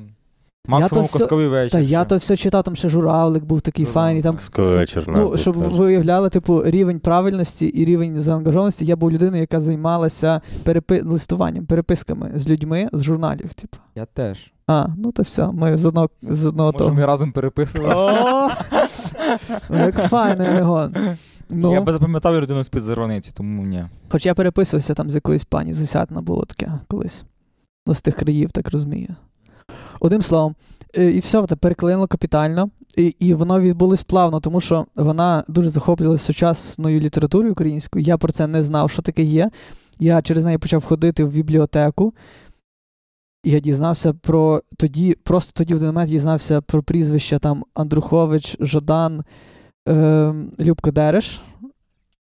Максимум казковий вечір. Та я то все читав, там ще журавлик був такий файний. Там вечір Ну, був щоб теж. ви уявляли, типу, рівень правильності і рівень заангажованості, я був людиною, яка займалася перепи... листуванням, переписками з людьми з журналів. Типу. Я теж. А, ну то все, ми з одного, з одного Може, того. ми разом переписували. Ну, Як файно його. Я Ну, би запам'ятав людину з-під зарваниці, тому ні. хоч я переписувався там з якоюсь пані з Усятина було таке колись. Ну, з тих країв, так розумію. Одним словом, е, і все, та переклинило капітально. І, і воно відбулось плавно, тому що вона дуже захоплювалася сучасною літературою українською. Я про це не знав, що таке є. Я через неї почав ходити в бібліотеку. І я дізнався про тоді, просто тоді в один момент дізнався про прізвища там Андрухович, Жадан, е, Любко Дереш.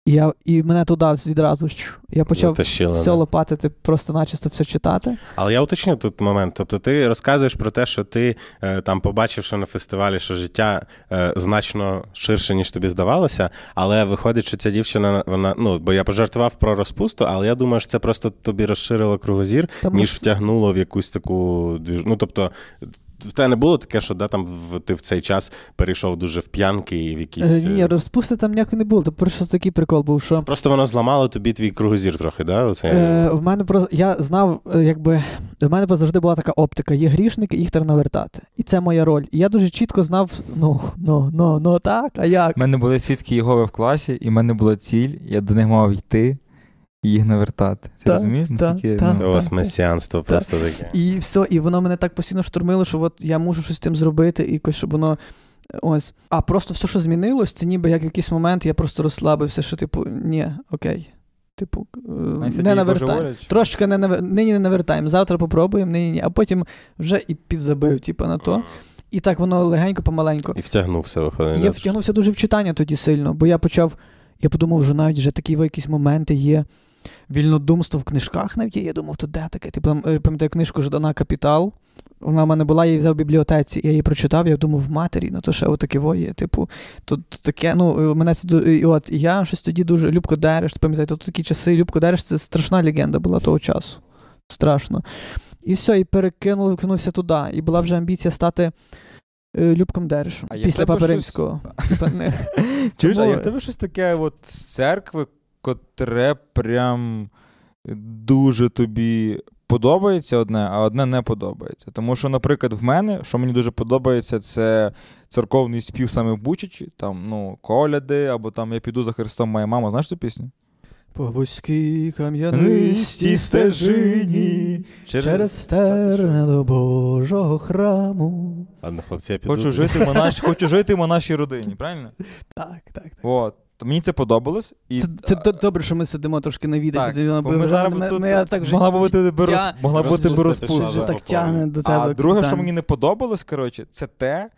І, я, і мене туди відразу. Я почав Затащило, все да. лопатити, просто начисто все читати. Але я уточню тут момент. Тобто, ти розказуєш про те, що ти е, там побачивши на фестивалі, що життя е, значно ширше, ніж тобі здавалося. Але виходить, що ця дівчина, вона ну, бо я пожартував про розпусту, але я думаю, що це просто тобі розширило кругозір, Тому ніж втягнуло в якусь таку. Ну, тобто, в тебе не було таке, що да, там в, ти в цей час перейшов дуже в п'янки і в якісь. Е, Ні, е, розпусти там ніякої не було. То просто такий прикол був, що Просто воно зламало тобі твій кругозір трохи, да? Оце... е, в мене просто я знав, е, якби в мене завжди була така оптика: є грішники, їх треба навертати. І це моя роль. І я дуже чітко знав, ну, ну, ну, ну так, а як? У мене були свідки Єгови в класі, і в мене була ціль, я до них мав йти і їх навертати. Ти Та, розумієш? та, Наскільки, та. Це у вас месіанство просто таке. І все, і воно мене так постійно штурмило, що от я мушу щось з тим зробити, і якось, щоб воно. Ось. А просто все, що змінилось, це ніби як в якийсь момент я просто розслабився, що, типу, ні, окей. Типу, е, не тоді навертаємо. Трошки не навер... нині не навертаємо. Завтра попробуємо, нині ні. А потім вже і підзабив, типу, на то. І так воно легенько, помаленько. І втягнувся, виходить. Я втягнувся дуже в читання тоді сильно, бо я почав. Я подумав, що навіть вже такі якісь моменти є. Вільнодумство в книжках навіть є. Я думав, то де таке? Типу, е, пам'ятаю книжку Ждана Капітал. Вона в мене була, я її взяв в бібліотеці, я її прочитав, я думав, матері, ну то ще отаке воє. Типу, то, то таке, ну, е, мене це і от я щось тоді дуже Любко Дереш, пам'ятаєте, то такі часи. Любко Дереш це страшна легенда була того часу. Страшно. І все, і перекинув, викинувся туди. І була вже амбіція стати е, Любком Дерешем після Папи щось- Римського. Чуєш, а є в тебе щось таке от з церкви, котре прям дуже тобі подобається одне, а одне не подобається. Тому що, наприклад, в мене, що мені дуже подобається, це церковний спів саме в Бучачі, там, ну, коляди, або там Я піду за Христом, моя мама. Знаєш цю пісню? По вузькій кам'янистій стежині, через стерне до Божого храму. Ладно, хлопці, я піду. Хочу жити, в монаш... Хочу жити в монашій родині, правильно? Так, так, так. От. То мені це подобалось. І... Це, це до- добре, що ми сидимо трошки на відео. Так, бо ми зараз ми- тут ми- я так могла б бути могла бути Розпустити так тягне до тебе. А друге, що мені не подобалось, коротше, це те,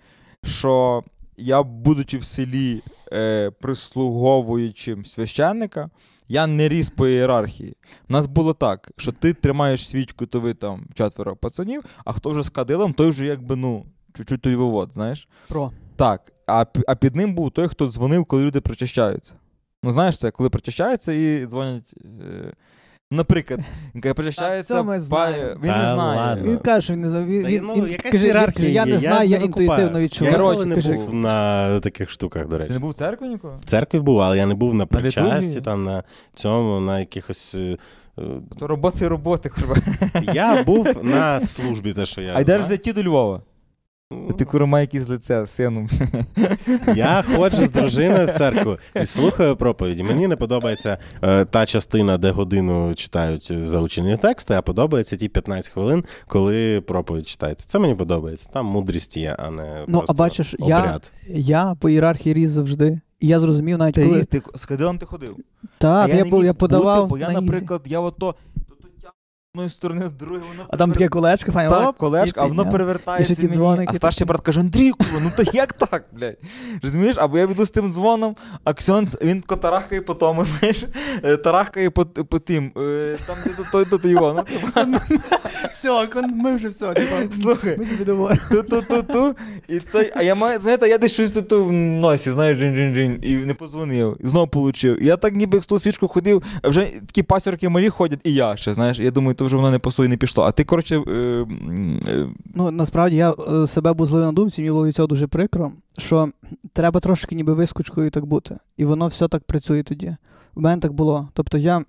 що я, будучи в селі е, прислуговуючим священника, я не ріс по ієрархії. У нас було так, що ти тримаєш свічку, то ви там четверо пацанів, а хто вже з кадилом, той вже якби, ну, чуть-чуть той вивод, знаєш? Про. Так, а, а під ним був той, хто дзвонив, коли люди причащаються. Ну, знаєш це, коли причащаються і дзвонять. Е, наприклад, причащається. все ми па- Він Та не знає. ладно. Він каже, що він не знає. Він, ну, він каже, ієрархія я не знаю, я, не інтуїтивно відчуваю. Я ніколи не кажи. був на таких штуках, до Ти речі. не був в церкві ніколи? В церкві був, але я не був на причасті, там на цьому, на якихось. е, е, То роботи роботи, курва. Я був на службі, те, що я. А йдеш знаю. взяти до Львова. Ну, Ти курма якийсь лице з сином. Я ходжу з дружиною в церкву і слухаю проповіді. Мені не подобається е, та частина, де годину читають заучені тексти, а подобається ті 15 хвилин, коли проповідь читається. Це мені подобається. Там мудрість є, а не Ну, а бачиш, я- обряд. Я по ієрархії ріс завжди. І я зрозумів навіть Ти, коли. ти з кадилом ти ходив. Та, А та я, був, я подавав. Бути, бо я, на наприклад, я ото. з одної сторони, з другої, воно А там таке колечко, файно. Так, оп, колечко, і а воно підняв. перевертається І ще ті мені. дзвоники А старший такі. брат каже: Андрійку, ну то як так, блядь? Розумієш? Або я йду з тим дзвоном, а Ксьонц, він ко тарахкає по тому, знаєш, е, тарахкає по, по тим, е, там де то той, то то його. Ну, типу, Все, кон- ми вже все. Типа, Слухай. Ми собі ту-ту-ту-ту, і той, а я маю, знаєте, я десь щось тут в носі, знаєш, джин-джин-джин, і не позвонив, і знову получив. І я так ніби з ту свічку ходив, а вже такі пасірки малі ходять, і я ще, знаєш, я думаю, то вже воно не пасує, не пішло. А ти, коротше, е, е, Ну, насправді я е, себе був злив на думці, мені було від цього дуже прикро, що треба трошки ніби вискочкою так бути. І воно все так працює тоді. У мене так було. Тобто я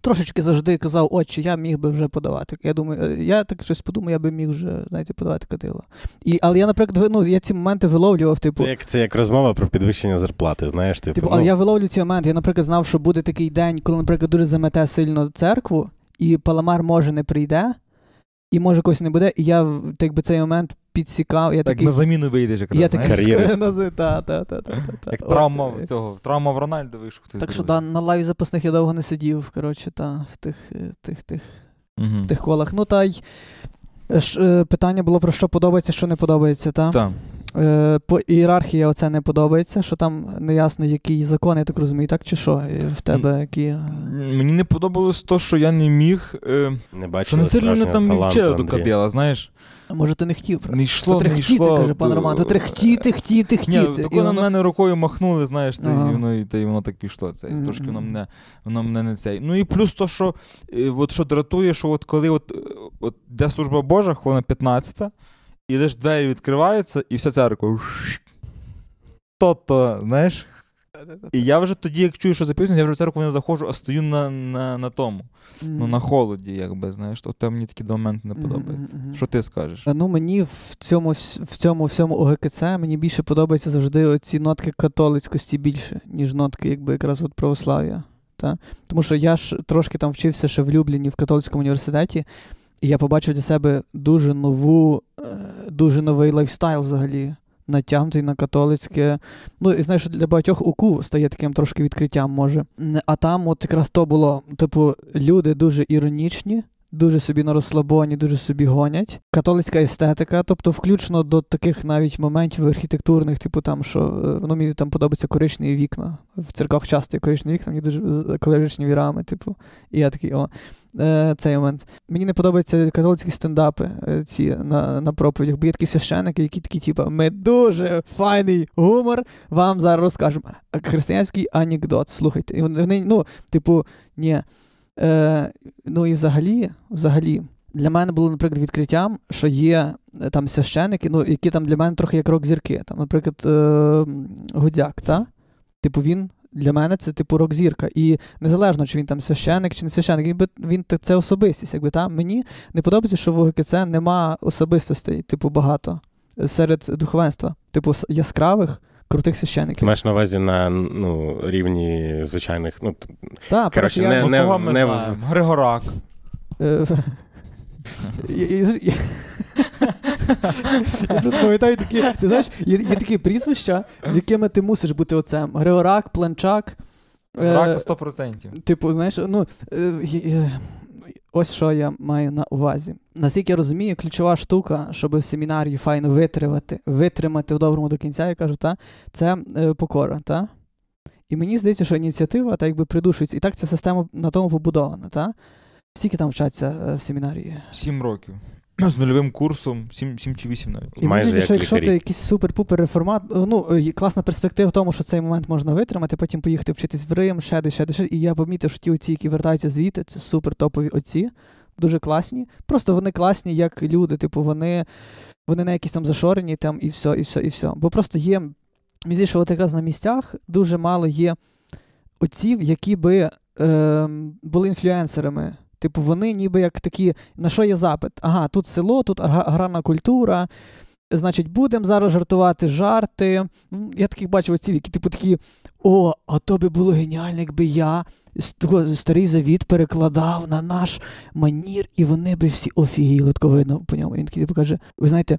трошечки завжди казав, отче, я міг би вже подавати. Я думаю, я так щось подумав, я би міг вже, знаєте, подавати кадило. І, але я, наприклад, ну, я ці моменти виловлював, типу. Це як, це як розмова про підвищення зарплати, знаєш, типу. Типу, ну, але я виловлю ці моменти. Я, наприклад, знав, що буде такий день, коли, наприклад, дуже замете сильно церкву, і паламар може не прийде. і може когось не буде, і я так би цей момент підсікав. Я Так такий, на заміну вийдеш якраз, я такий Кар'єрист. та, та, та, та, та, та. Як травма в цього, травма в Рональду вийшов хтось Так що да, на лаві запасних я довго не сидів, коротше, та, в тих, е, тих, тих, Мгм. тих колах. Ну та й е, е, питання було про що подобається, що не подобається, та? Так. Е, по ієрархії оце не подобається, що там неясно, який закон, я так розумію, так чи що? Е, В тебе які. Мені не подобалось то, що я не міг. Е, Не що бачили не сильно мене там таланту, вівчили до кадила, знаєш. А може ти не хотів просто? Не йшло, то не трехтіти, йшло, каже пан Роман, то трехтіти, хтіти, Ні, хтіти. тако на мене рукою махнули, знаєш, та, Ага. і, воно, і, та, і воно так пішло. Це. Трошки воно мене, воно мене не цей. Ну і плюс то, що, от, що дратує, що от коли от, от, де служба Божа, хвилина 15, і лише двері відкриваються, і вся церква. То-то, знаєш. І я вже тоді, як чую, що записується, я вже в церкву не заходжу, а стою на, на, на тому. Ну, на холоді, якби, знаєш, то мені такий момент не подобається. мгм. Що ти скажеш? Ну, мені в цьому, в цьому всьому ОГКЦ мені більше подобаються завжди оці нотки католицькості більше, ніж нотки, якби якраз от православ'я. Та? Тому що я ж трошки там вчився ще в Любліні в католицькому університеті, і я побачив для себе дуже нову, дуже новий lifestyle взагалі. Натягнутий на католицьке. Ну, і знаєш, для багатьох УКУ стає таким трошки відкриттям, може. А там, от якраз то було, типу, люди дуже іронічні, дуже собі на розслабоні, дуже собі гонять. Католицька естетика, тобто, включно до таких навіть моментів архітектурних, типу там, що е, ну, мені там подобаються коричневі вікна. В церквах часто є коричневі вікна, мені дуже з- коричневі рами, типу. І я такий, о, е, цей момент. Мені не подобаються католицькі стендапи е, ці на, на проповідях, бо є такі священники, які такі, типу, ми дуже файний гумор, вам зараз розкажемо. Християнський анекдот, слухайте. І вони, ну, типу, ні. Е, ну і взагалі, взагалі, для мене було, наприклад, відкриттям, що є е, там священики, ну, які там для мене трохи як рок-зірки. Там, наприклад, е, Гудяк, та? Типу, він для мене це типу рок-зірка. І незалежно, чи він там священик, чи не священик, він, би- він це особистість. Якби, та? Мені не подобається, що в ОГКЦ нема особистостей, типу, багато е, серед духовенства, типу, яскравих, крутих Ти священиків. маєш на увазі на ну, рівні звичайних. Ну, Так, коротше, я, не- Ну, не кого ми не знаємо? Григорак. Е, Я просто пам'ятаю такі, ти знаєш, є, є такі прізвища, з якими ти мусиш бути оцем. Григорак, Пленчак. е, Григорак то 100%. Типу, знаєш, ну е, є- ось що я маю на увазі. Наскільки я розумію, ключова штука, щоб семінарі файно витримати, витримати в доброму до кінця, я кажу, та, це е, покора, та? І мені здається, що ініціатива та якби придушується. І так ця система на тому побудована, та? Скільки там вчаться е, в семінарії? Сім років. З нульовим курсом, 7, 7 чи 8 навіть. І мені Майже здається, що як якщо лікарі. ти якийсь супер-пупер реформат, ну е, є класна перспектива в тому, що цей момент можна витримати, потім поїхати вчитись в Рим, ще десь, ще десь. ще. І я помітив, що ті отці, які вертаються звідти, це супер топові отці, дуже класні. Просто вони класні як люди, типу, вони, вони не якісь там зашорені, там і все, і все, і все. Бо просто є. Мені здається, що от якраз на місцях дуже мало є отців, які би е, були інфлюенсерами. Типу, вони ніби як такі, на що є запит? Ага, тут село, тут аграрна культура. Значить, будемо зараз жартувати жарти. Я таких бачив отців, які типу такі: о, а то би було геніально, якби я старий завіт перекладав на наш манір, і вони би всі офігіли, тако по ньому. Він такий типу каже: ви знаєте,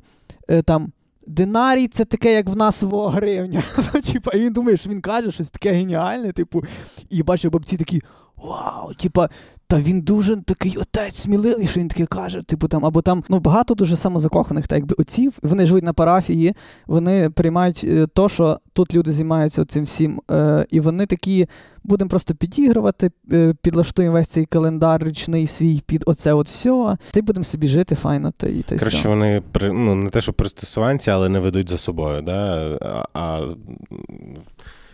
е, там. Динарій це таке, як в нас во гривня. Ну, типа, і він думає, що він каже щось таке геніальне, типу, і бачив бабці такі: Вау, типа, та він дуже такий отець сміливий, що він таке каже. Типу там, або там ну багато дуже самозакоханих, так якби отців. Вони живуть на парафії, вони приймають е, то, що тут люди займаються цим всім. Е, і вони такі будемо просто підігрувати, е, підлаштуємо весь цей календар річний свій під оце от все. Й будемо собі жити файно. Та й та Коротше, вони при- ну, не те, що пристосуванці, але не ведуть за собою. Да? А, а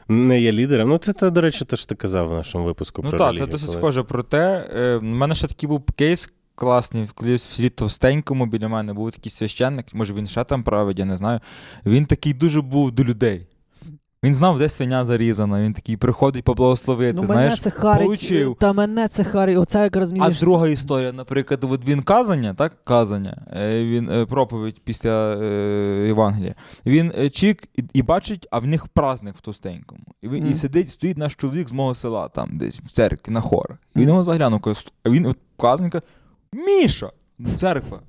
не є лідером. Ну, це, до речі, те, що ти казав в нашому випуску Ну про так, це досить схоже. Проте, е, в мене ще такий був кейс класний, колись в світ Товстенькому біля мене був такий священник, може він ще там править, я не знаю. Він такий дуже був до людей. Він знав, де свиня зарізана, він такий приходить поблагословити. Ну, мене знаєш, це харить, получив. та мене це харить, оце якраз мені А здається, друга історія, наприклад, от він казання, так? Казання, е, він е, проповідь після е, Євангелія. Він е, чік і, і бачить, а в них праздник в товстенькому. І він і сидить, стоїть наш чоловік з мого села, там десь в церкві, на хорах. І він його заглянув, каже, а він от казанка, Міша! Церква.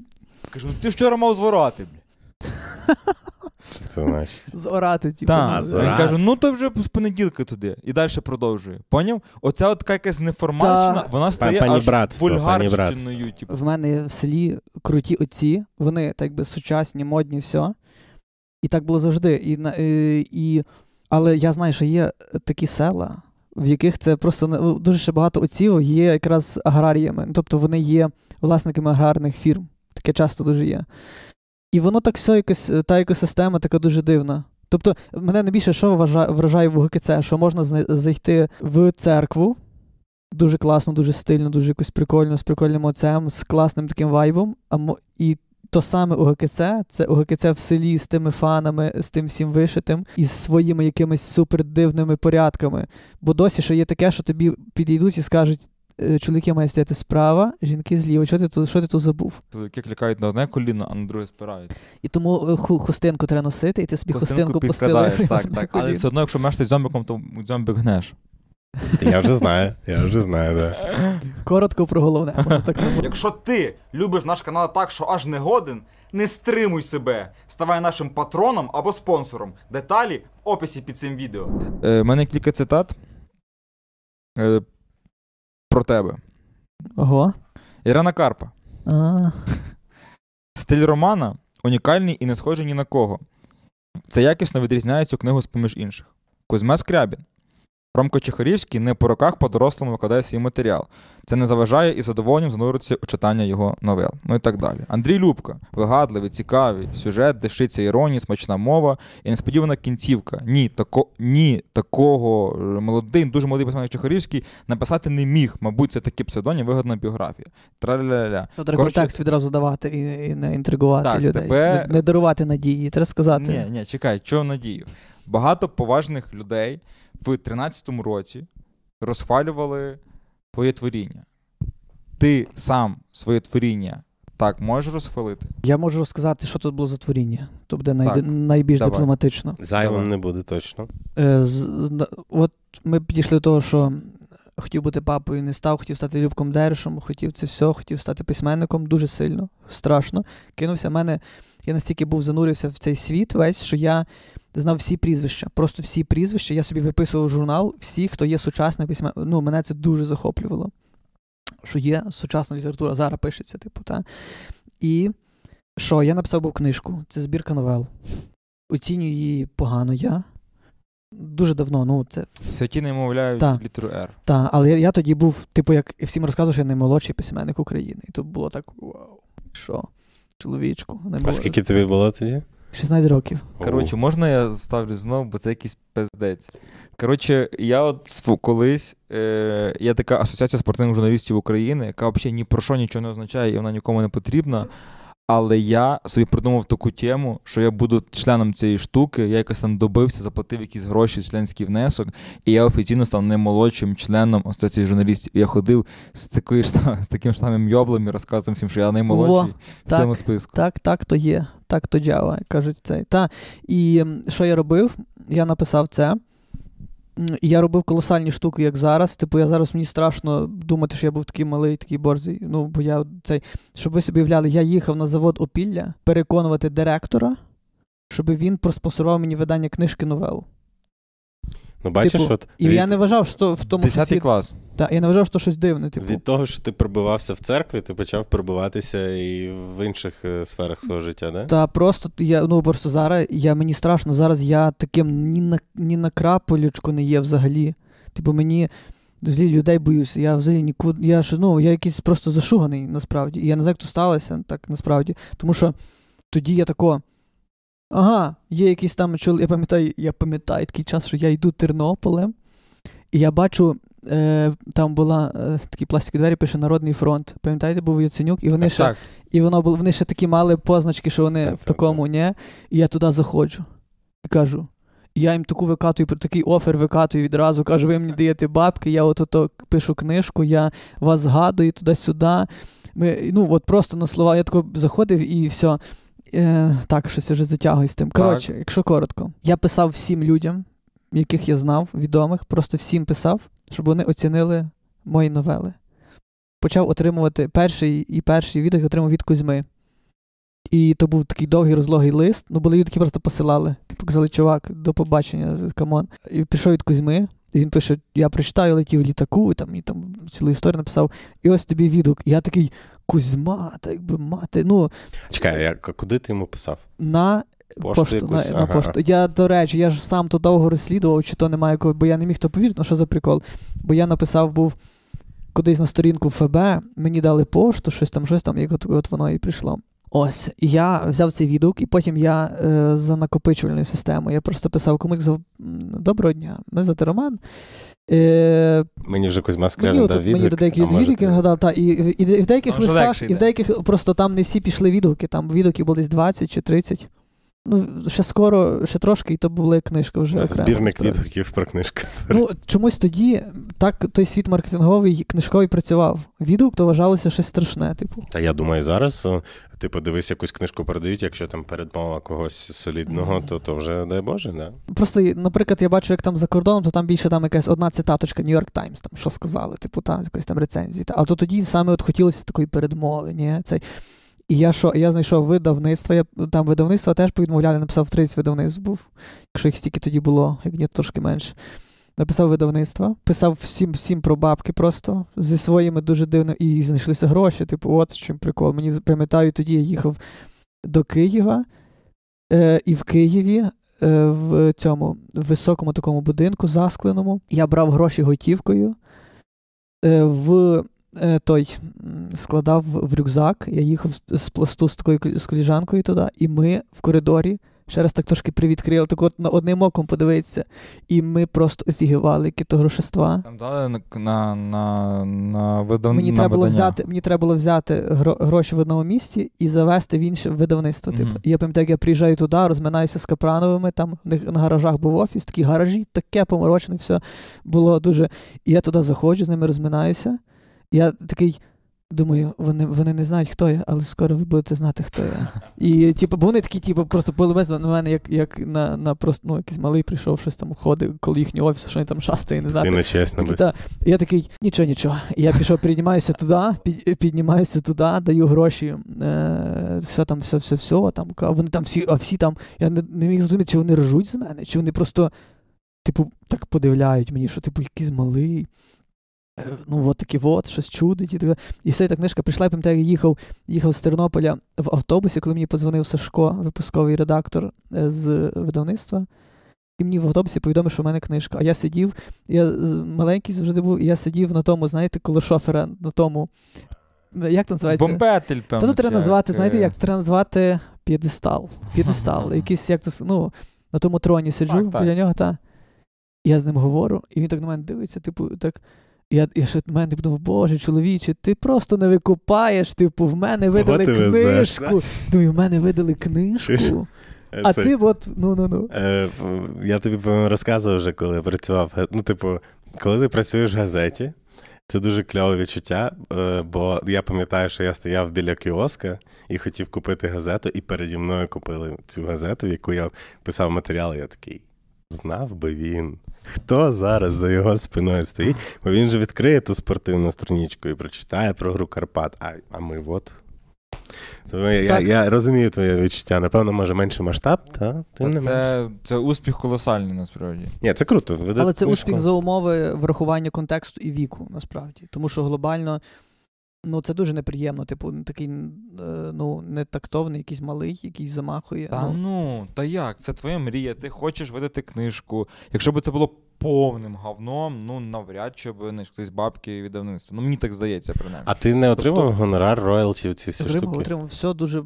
Кажу, ну ти ж вчора мав зворати, бля. Це значить. Зорати, типу. Так, ну, зорати. він каже, ну то вже з понеділка туди. І далі продовжує. Поняв? Оця от така якась неформальщина, вона стає пані аж братство, пані вульгарщиною. Типу. В мене в селі круті отці, вони так би сучасні, модні, все. І так було завжди. І, і, і, але я знаю, що є такі села, в яких це просто ну, дуже ще багато отців є якраз аграріями. Тобто вони є власниками аграрних фірм. Таке часто дуже є. І воно так все якось, та екосистема така дуже дивна. Тобто, мене найбільше що вражає в УГКЦ, що можна зайти в церкву, дуже класно, дуже стильно, дуже якось прикольно, з прикольним отцем, з класним таким вайбом. А і то саме УГКЦ, це УГКЦ в селі з тими фанами, з тим всім вишитим, і з своїми якимись супер дивними порядками. Бо досі ще є таке, що тобі підійдуть і скажуть. «Е, Чоловіки мають стояти справа, жінки зліва. Що ти тут, що ти тут забув? Чоловіки клікають на одне коліно, а на друге спираються. І тому е, хустинку треба носити, і ти собі хустинку, постелив. так, так. Але все одно, якщо мешти зомбиком, то зомбик гнеш. Я вже знаю, я вже знаю, да. Коротко про головне. так не Якщо ти любиш наш канал так, що аж не годен, не стримуй себе. Ставай нашим патроном або спонсором. Деталі в описі під цим відео. Е, У мене кілька цитат е, про тебе. Ого. Ірина Карпа. А, Стиль романа унікальний і не схожий ні на кого. Це якісно відрізняє цю книгу з поміж інших. Кузьма Скрябін. Ромко Чехарівський не по роках по-дорослому викладає свій матеріал. Це не заважає і задоволенням зануритися у читання його новел. Ну і так далі. Андрій Любка. Вигадливий, цікавий, сюжет, дещиться іронії, смачна мова і несподівана кінцівка. Ні, тако, ні такого е, молодий, дуже молодий письменник Чехарівський написати не міг. Мабуть, це такий псевдонім, вигодна біографія. Траля-ля-ля. Ну, треба контекст відразу давати і, і не інтригувати Так, людей. тебе- Не, не дарувати надії. Треба сказати. Ні, ні, чекай, чого надію? Багато поважних людей в 13-му році розхвалювали твоє творіння. Ти сам своє творіння так можеш розхвалити? Я можу розказати, що тут було за творіння. То буде най, найбільш Давай. дипломатично. Зайвим не буде точно. Е, з, от ми підійшли до того, що хотів бути папою, не став, хотів стати Любком Дершем, хотів це все, хотів стати письменником дуже сильно, страшно. Кинувся. В мене я настільки був занурився в цей світ весь, що я знав всі прізвища. Просто всі прізвища. Я собі виписував журнал, всі, хто є сучасний письмен. Ну, мене це дуже захоплювало. Що є сучасна література, зараз пишеться, типу, та. І що, я написав був книжку, це збірка новел. Оцінюю її погано я. Дуже давно, ну це Святі не мовляють Так. літеру Р. та, але я, я тоді був, типу, як і всім розказував, що я наймолодший письменник України. І то було так: вау, що, чоловічку, не А скільки тобі було тоді? 16 років. Коротше, можна я ставлю знов, бо це якийсь пиздець. Коротше, я от колись е, є така асоціація спортивних журналістів України, яка взагалі ні про що нічого не означає і вона нікому не потрібна. Але я собі придумав таку тему, що я буду членом цієї штуки, я якось там добився, заплатив якісь гроші, членський внесок, і я офіційно став наймолодшим членом асоціації журналістів. І я ходив з, такою ж, з таким ж самим йоблем і розказував всім, що я наймолодший в так. цьому списку. Так, так то є, так то дява, кажуть цей. Та. І що я робив? Я написав це. Я робив колосальні штуки, як зараз. Типу, я зараз мені страшно думати, що я був такий малий, такий борзий. Ну, бо я цей. Щоб ви собі уявляли, я їхав на завод Опілля переконувати директора, щоб він проспонсорував мені видання книжки новел. Ну, бачиш, Типу, от І від, я не вважав, що в тому Десятий числі- клас. Та, я не вважав, що щось дивне. Типу. від того, що ти пробивався в церкві, ти почав пробиватися і в інших е, сферах свого життя, да? Та просто я ну просто зараз я мені страшно. Зараз я таким ні на ні на крапелючку не є взагалі. Типу мені злі людей боюся. Я взагалі нікуди. Я ж ну я якийсь просто зашуганий насправді. І я не знаю, як то сталося так насправді. Тому що тоді я тако. Ага, є якийсь там чоловік. Я пам'ятаю, я пам'ятаю такий час, що я йду Тернополем, і я бачу. Е, там була е, такі пластикові двері, пише Народний фронт. Пам'ятаєте, був Яценюк, і вони ще так. і воно було, вони ще такі мали позначки, що вони Так, в так, такому, ні. І я туди заходжу. І кажу. Я їм таку викатую, такий офер викатую відразу. Кажу, ви мені даєте бабки, я от ото пишу книжку, я вас згадую туди-сюди. Ми, ну, от просто на слова, я тако заходив і все. Е, так, щось вже затягую з тим. Коротше, якщо коротко, я писав всім людям, яких я знав, відомих, просто всім писав, щоб вони оцінили мої новели. почав отримувати перший і перший відгук отримав від Кузьми. І то був такий довгий розлогий лист. Ну, були люди, які просто посилали. Типу казали, чувак, до побачення, come on. І пішов від Кузьми, і він пише: Я прочитаю, летів в літаку, і там, і там цілу історію написав. І ось тобі відгук. І я такий, Кузьма, так би мати. Ну, Чекай, я, куди ти йому писав? на Пошту пошту, якусь? на, на пошту. Я, до речі, я ж сам то довго розслідував, чи то немає кого, бо я не міг то повірити, ну що за прикол. Бо я написав був кудись на сторінку ФБ, мені дали пошту, щось там, щось там, і от, от воно і прийшло. Ось, я взяв цей відгук, і потім я е, за накопичувальною системою. Я просто писав комусь Доброго дня, мене звати Роман. Е, Мені вже Кузьма Скряжин дав мені до деяких відгуків ти- нагадав, та, і, і, і в деяких листах, і в деяких просто там не всі пішли відгуки, там відгуків було десь 20 чи 30. Ну, ще скоро, ще трошки, і то була книжка вже. окрема, Збірник насправді. відгуків про книжку. Ну, чомусь тоді так той світ маркетинговий книжковий працював. Відгук то вважалося щось страшне, типу. Та я думаю, зараз, типу, дивись, якусь книжку передають, якщо там передмова когось солідного, то, то вже дай Боже, да? Просто, наприклад, я бачу, як там за кордоном, то там більше там якась одна цитаточка New York Times, там що сказали, типу, там з якоїсь там рецензії. А то тоді саме от хотілося такої передмови, ні, цей. І я що, я знайшов видавництво, я там видавництво теж повідмовляли, написав 30 видавництв був, якщо їх стільки тоді було, як ні, трошки менше. Написав видавництво, писав всім всім про бабки просто зі своїми дуже дивно, і знайшлися гроші. Типу, от чим прикол. Мені пам'ятаю, тоді я їхав до Києва, е, і в Києві е, в цьому в високому такому будинку заскленому. Я брав гроші готівкою. Е, в той складав в рюкзак. Я їхав з, пласту з такою з коліжанкою туди, і ми в коридорі. Ще раз так трошки привідкрили, так от на одним оком подивитися. І ми просто офігівали, які то грошества. Там дали на, на, на, на, видав... Мені на треба було взяти, мені треба було взяти гро- гроші в одному місці і завести в інше видавництво. Типу. Мгм. І я пам'ятаю, як я приїжджаю туди, розминаюся з Капрановими, там в них на гаражах був офіс, такі гаражі, таке поморочене, все було дуже. І я туди заходжу, з ними розминаюся. Я такий. Думаю, вони, вони не знають, хто я, але скоро ви будете знати, хто я. І типу, бо вони такі, типу, просто полемез на мене, як, як на, на просто ну, якийсь малий прийшов, щось там ходить коло їхнього офісу, що вони там шастає, не знаю. Та, я такий, нічого, нічого. Я пішов, піднімаюся туди, під, піднімаюся туди, даю гроші, е, все там, все, все, все. Там, вони там всі, а всі там, я не, не міг зрозуміти, чи вони ржуть з мене, чи вони просто, типу, так подивляють мені, що типу якийсь малий. Ну, от такі от, щось чудить. І, так і все, і та книжка прийшла, я пам'ятаю, їхав, їхав з Тернополя в автобусі, коли мені подзвонив Сашко, випусковий редактор е, з видавництва. І мені в автобусі повідомив, що в мене книжка. А я сидів, я маленький завжди був, і я сидів на тому, знаєте, коло шофера, на тому. Як це називається? Бомбетель, Та певно. тут треба назвати, знаєте, е, як треба назвати п'єдестал. П'єдестал. Якийсь, як то, ну, на тому троні сиджу Так, так. біля нього, та. Я з ним говорю, і він так на мене дивиться, типу, так. Я, я ще мене подумав, боже, чоловіче, ти просто не викупаєш, типу, в мене видали везеш, книжку. Думаю, в мене видали книжку. А це- ти от, ну ну ну. Е, я тобі по-моєму, розказував вже, коли я працював. Ну, типу, коли ти працюєш в газеті, це дуже кльове відчуття, е, бо я пам'ятаю, що я стояв біля кіоска і хотів купити газету, і переді мною купили цю газету, в яку я писав матеріал. і Я такий. Знав би він, хто зараз за його спиною стоїть, бо він же відкриє ту спортивну страничку і прочитає про гру Карпат. А, а ми от. Тому я, я, Так. я розумію твоє відчуття. Напевно, може менший масштаб, та Та тим не це, це успіх колосальний насправді. Ні, це круто. видати Але це книжку. успіх за умови врахування контексту і віку, насправді. Тому що глобально, ну це дуже неприємно. Типу, такий ну ну, нетактовний, якийсь малий, якийсь замахує. Та ну, ну, та як? Це твоя мрія, ти хочеш видати книжку. Якщо б це було повним говном, ну навряд чи б не хтось бабки віддавництво. Ну мені так здається, принаймні. А ти не отримав Тобто- гонорар, роялті, ці всі отримав, штуки? отримав. Все дуже.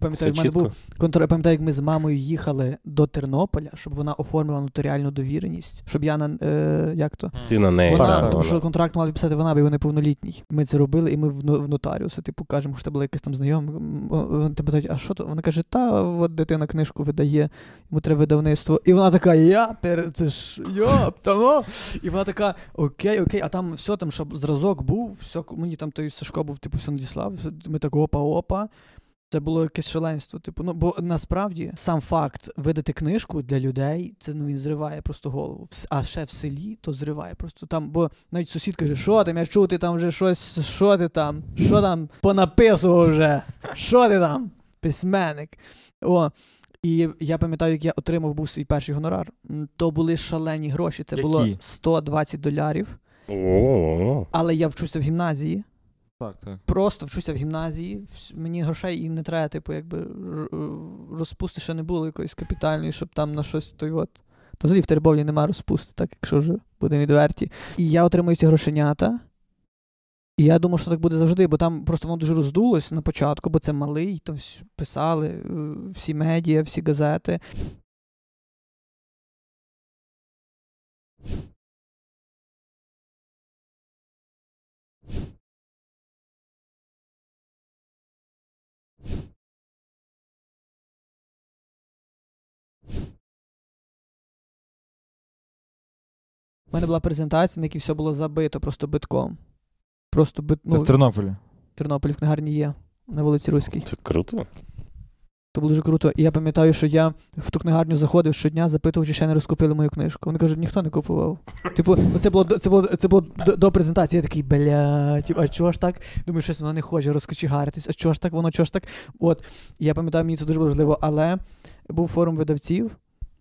Пам'ятаю, Все в мене чітко. був контр... Пам'ятаю, як ми з мамою їхали до Тернополя, щоб вона оформила нотаріальну довіреність, щоб я на е, як то. Ти на неї, Вона, да, тому вона. що контракт мала підписати вона, бо його неповнолітній. Ми це робили, і ми в, но- в нотаріуса, типу, кажемо, що це була якась там знайома. Вони тебе питають, а що то? Вона каже, та от дитина книжку видає, йому треба видавництво. І вона така, я пер... це ж йоп, та ну. І вона така, окей, окей, а там все, там, щоб зразок був, все, мені там той Сашко був, типу, все надіслав. Ми так опа-опа. Це було якесь шаленство. Типу, ну бо насправді сам факт видати книжку для людей, це ну він зриває просто голову. А ще в селі то зриває просто там, бо навіть сусід каже, що там, я чув, ти там вже щось, що ти там, що там понаписував вже, що ти там, письменник. О. І я пам'ятаю, як я отримав був свій перший гонорар. То були шалені гроші. Це було Які? 120 долярів. О, Але я вчуся в гімназії. Так, так. Просто вчуся в гімназії. Мені грошей і не треба, типу, якби розпусти ще не було якоїсь капітальної, щоб там на щось той от. Та взагалі в Теребовлі немає розпусти, так якщо вже будемо відверті. І я отримую ці грошенята. І я думав, що так буде завжди, бо там просто воно дуже роздулось на початку, бо це малий, там писали е, всі медіа, всі газети. У мене була презентація, на якій все було забито просто битком. Просто бит... Це ну, в Тернополі. Тернополі в книгарні є на вулиці Руській. це круто. Це було дуже круто. І я пам'ятаю, що я в ту книгарню заходив щодня, запитував, чи ще не розкупили мою книжку. Вони кажуть, ніхто не купував. Типу, ну це було до- це було це було до, до презентації. Я такий, бля, типу, а чого ж так? Думаю, щось воно не хоче розкочегаритись, а чого ж так, воно чого ж так? От. І я пам'ятаю, мені це дуже важливо, але був форум видавців.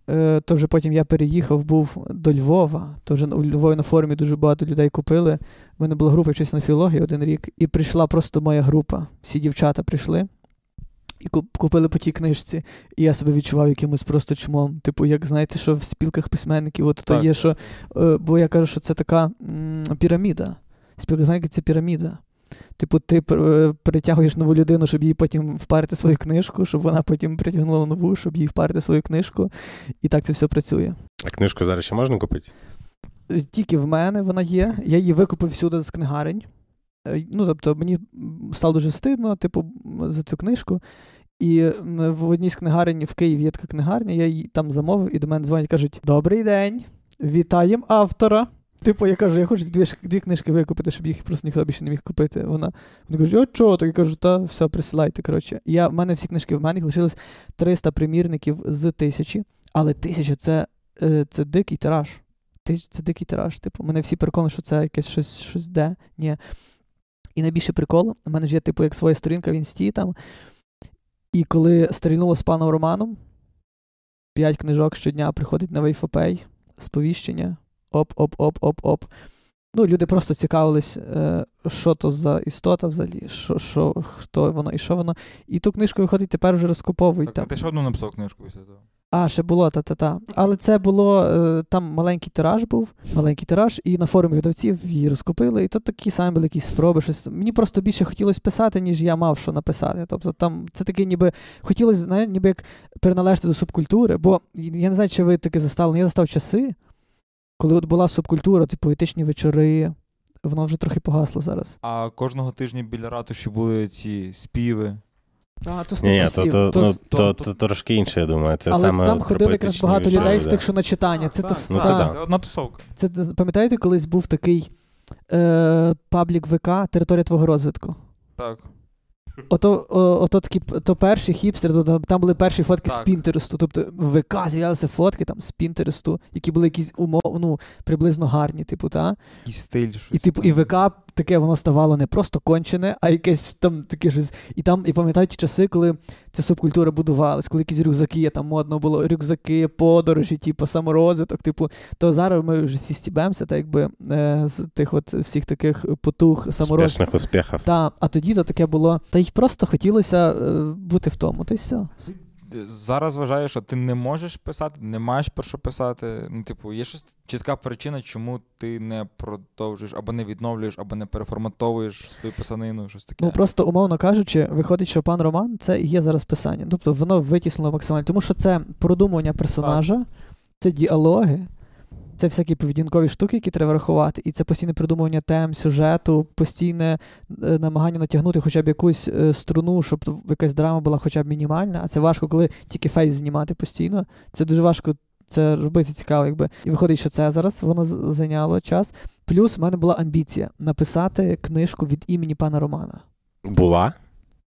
Е, то вже потім я переїхав, був до Львова. То вже у Львові на форумі дуже багато людей купили. У мене була група вчитися на філології один рік, і прийшла просто моя група. Всі дівчата прийшли і купили по тій книжці. І я себе відчував якимось просто чмом. Типу, як знаєте, що в спілках письменників, от то є, що. е, бо я кажу, що це така м, піраміда. Спілка письменників це піраміда. Типу, ти е, притягуєш нову людину, щоб їй потім впарити свою книжку, щоб вона потім притягнула нову, щоб їй впарити свою книжку. І так це все працює. А книжку зараз ще можна купити? Е, Тільки в мене вона є. Я її викупив всюди з книгарень. Е, Ну, тобто, мені стало дуже стидно, типу, за цю книжку. І в одній з книгарень в Києві є така книгарня, я її там замовив, і до мене дзвонять кажуть: Добрий день, вітаємо автора. Типу, я кажу, я хочу дві, дві книжки викупити, щоб їх просто ніхто більше не міг купити. Вона вони кажуть, о, чого? Так я кажу, та все, присилайте. Коротше. Я, в мене всі книжки в мене лишилось 300 примірників з тисячі, але тисяча це, е, це дикий тираж. Тисяча це дикий тираж. Типу, мене всі переконали, що це якесь щось, щось де. Ні. І найбільше прикол, у мене ж є, типу, як своя сторінка в інсті там. І коли стрільнуло з паном Романом, п'ять книжок щодня приходить на Вейфопей, сповіщення. Оп-оп-оп-оп-оп. Ну, люди просто цікавились, е, що то за істота взагалі, що, що, хто воно і що воно. І ту книжку виходить, тепер вже розкуповують. Так, а ти ще одну написав книжку після того. А, ще було, та-та-та. Але це було, е, там маленький тираж був, маленький тираж, і на форумі видавців її розкупили, і то такі самі були якісь спроби. Щось. Мені просто більше хотілося писати, ніж я мав що написати. Тобто там це таке ніби хотілося, ніби як переналежати до субкультури, бо я не знаю, чи ви таке застали, але я застав часи, коли от була субкультура, типу поетичні вечори, воно вже трохи погасло зараз. А кожного тижня біля ратуші були ці співи. А, то Ні, ні, то, то, то ну, то, то- то, трошки інше, я думаю. Це але саме там ходили якраз багато вечори, людей з да. тих, що на читання. Це, так, та- Ну, це та- да. одна тусовка. Це це- пам'ятаєте, колись був такий е, паблік ВК Територія твого розвитку. Так. Ото, о, ото такі то перші хіпстери, то там, там були перші фотки з Пінтересту. Тобто в ВК з'являлися фотки там з Пінтересту, які були якісь умов, ну, приблизно гарні, типу, та? І стиль, щось. І типу, і. ВК таке воно ставало не просто кончене, а якесь там таке щось. І там, і пам'ятаю ті часи, коли ця субкультура будувалась, коли якісь рюкзаки, там модно було рюкзаки, подорожі, типу, саморозвиток, типу, то зараз ми вже всі стібемося, так якби е, з тих от всіх таких потуг саморозвитку. Успішних успіхів. Та, а тоді то таке було. Та й просто хотілося е, бути в Зараз вважаєш, що ти не можеш писати, не маєш про що писати. Ну, типу, є щось чітка причина, чому ти не продовжуєш або не відновлюєш, або не переформатовуєш свою писанину, щось таке. Ну просто умовно кажучи, виходить, що пан Роман це є зараз писання. Тобто воно витіснено максимально, тому що це продумування персонажа, це діалоги, це всякі поведінкові штуки, які треба рахувати, і це постійне придумування тем, сюжету, постійне е, намагання натягнути хоча б якусь е, струну, щоб якась драма була хоча б мінімальна. А це важко, коли тільки фейс знімати постійно. Це дуже важко. Це робити цікаво, якби. І виходить, що це зараз воно зайняло час. Плюс в мене була амбіція написати книжку від імені пана Романа. Була?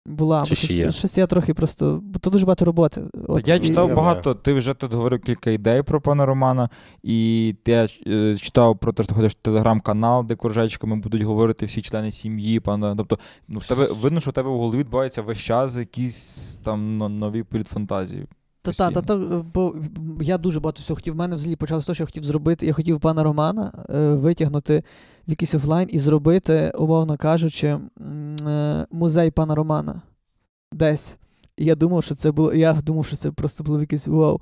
Була, Чи ще щось, є? щось я трохи просто. Бо то дуже багато роботи. От, Так я і- читав багато, ти вже тут говорив кілька ідей про пана Романа, і ти я е, читав про те, що ти ходиш в телеграм-канал, де кружечками будуть говорити всі члени сім'ї, пана. Тобто, ну, в тебе видно, що в тебе в голові відбуваються весь час якісь там нові політфантазії. Та, та, та, та, бо я дуже багато всього хотів. В мене взагалі почалося того, що я хотів зробити. Я хотів пана Романа е, витягнути в якийсь офлайн і зробити, умовно кажучи, е, музей пана Романа. Десь. Я думав, що це було. Я думав, що це просто було якесь вау.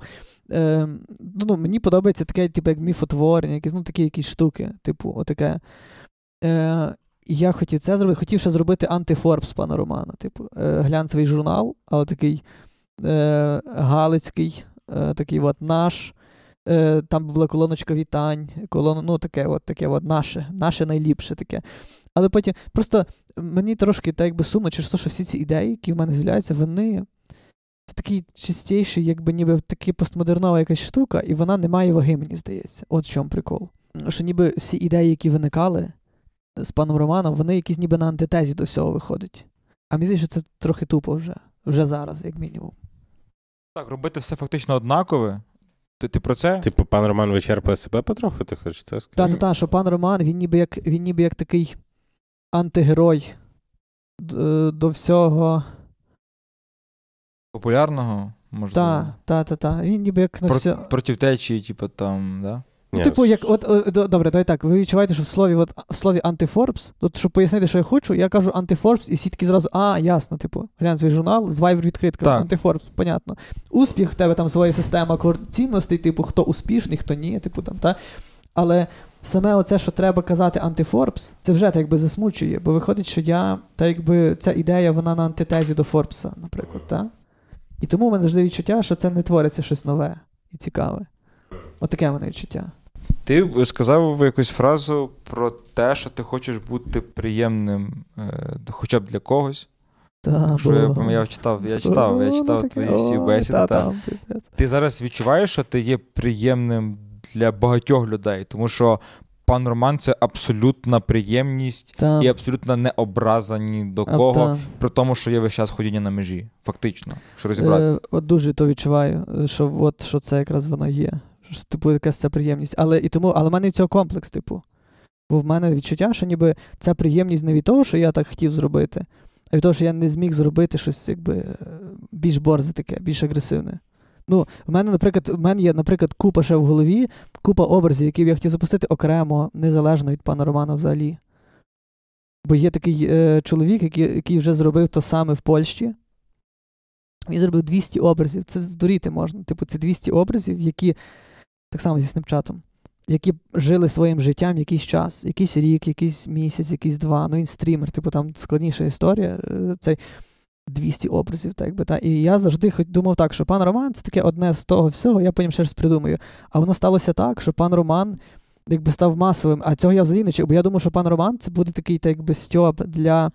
Е, ну, ну, мені подобається таке, типу, як міфотворення, якісь, ну, такі якісь штуки, типу, отаке. Е, я хотів це зробити. Хотів ще зробити антифорбс пана Романа. Типу, е, глянцевий журнал, але такий е, Галицький, е, такий от наш. Е, там була колоночка вітань, колон, ну таке от, таке от наше, наше найліпше таке. Але потім просто мені трошки так якби сумно через те, що всі ці ідеї, які в мене з'являються, вони це такий чистіший, якби ніби такі постмодернова якась штука, і вона не має ваги, мені здається. От в чому прикол. Що ніби всі ідеї, які виникали з паном Романом, вони якісь ніби на антитезі до всього виходять. А мені здається, що це трохи тупо вже. Вже зараз, як мінімум. Так, робити все фактично однакове. Ти, ти про це? Типу, пан Роман вичерпує себе потроху, ти хочеш це сказати? Так, та, та, що пан Роман, він ніби як, він ніби як такий антигерой до, до всього. Популярного, можливо. Так, та, та, та. Він ніби як на Про, все. Проти течії, типу, там, да? Ні, Ну, типу, як от е, до- добре, давай так. Ви відчуваєте, що в слові, от, в слові антифорбс, от щоб пояснити, що я хочу, я кажу антифорбс, і всі такі зразу, а, ясно, типу, глянь свій журнал, з Viber відкритка, Так. антифорбс, понятно. Успіх, в тебе там своя система кор- цінностей, типу, хто успішний, хто ні, типу там, та. Але саме оце, що треба казати антифорбс, це вже так якби засмучує, бо виходить, що я, та якби ця ідея, вона на антитезі до Форбса, наприклад, та? І тому в мене завжди відчуття, що це не твориться щось нове і цікаве. Отаке в мене відчуття. Ти сказав якусь фразу про те, що ти хочеш бути приємним е, хоча б для когось. Та, Що я було. я читав, я читав, я читав таке, твої всі бесіди. та, Та. Ти зараз відчуваєш, що ти є приємним для багатьох людей, тому що пан Роман це абсолютна приємність Та, і абсолютно не образа ні до а, кого, та. при тому, що є весь час ходіння на межі. Фактично, якщо розібратися. Е, от дуже то відчуваю, що от що це якраз воно є. Типу, якась ця приємність. Але і тому, але в мене цього комплекс, типу. Бо в мене відчуття, що ніби ця приємність не від того, що я так хотів зробити, а від того, що я не зміг зробити щось якби е, більш борзе таке, більш агресивне. Ну, в мене, наприклад, в мене є, наприклад, купа ще в голові, купа образів, які я хотів запустити окремо, незалежно від пана Романа взагалі. Бо є такий е, чоловік, який, який вже зробив то саме в Польщі. Він зробив 200 образів. Це здуріти можна. Типу, це 200 образів, які так само зі снапчатом, які жили своїм життям якийсь час, якийсь рік, якийсь місяць, якийсь два. Ну він стрімер, типу там складніша історія. е, Цей 200 образів, так би. Та. І я завжди хоч думав так, що пан Роман це таке одне з того всього, я потім ще щось придумаю. А воно сталося так, що пан Роман якби став масовим. А цього я взагалі не чув, бо я думав, що пан Роман це буде такий, так якби стьоп для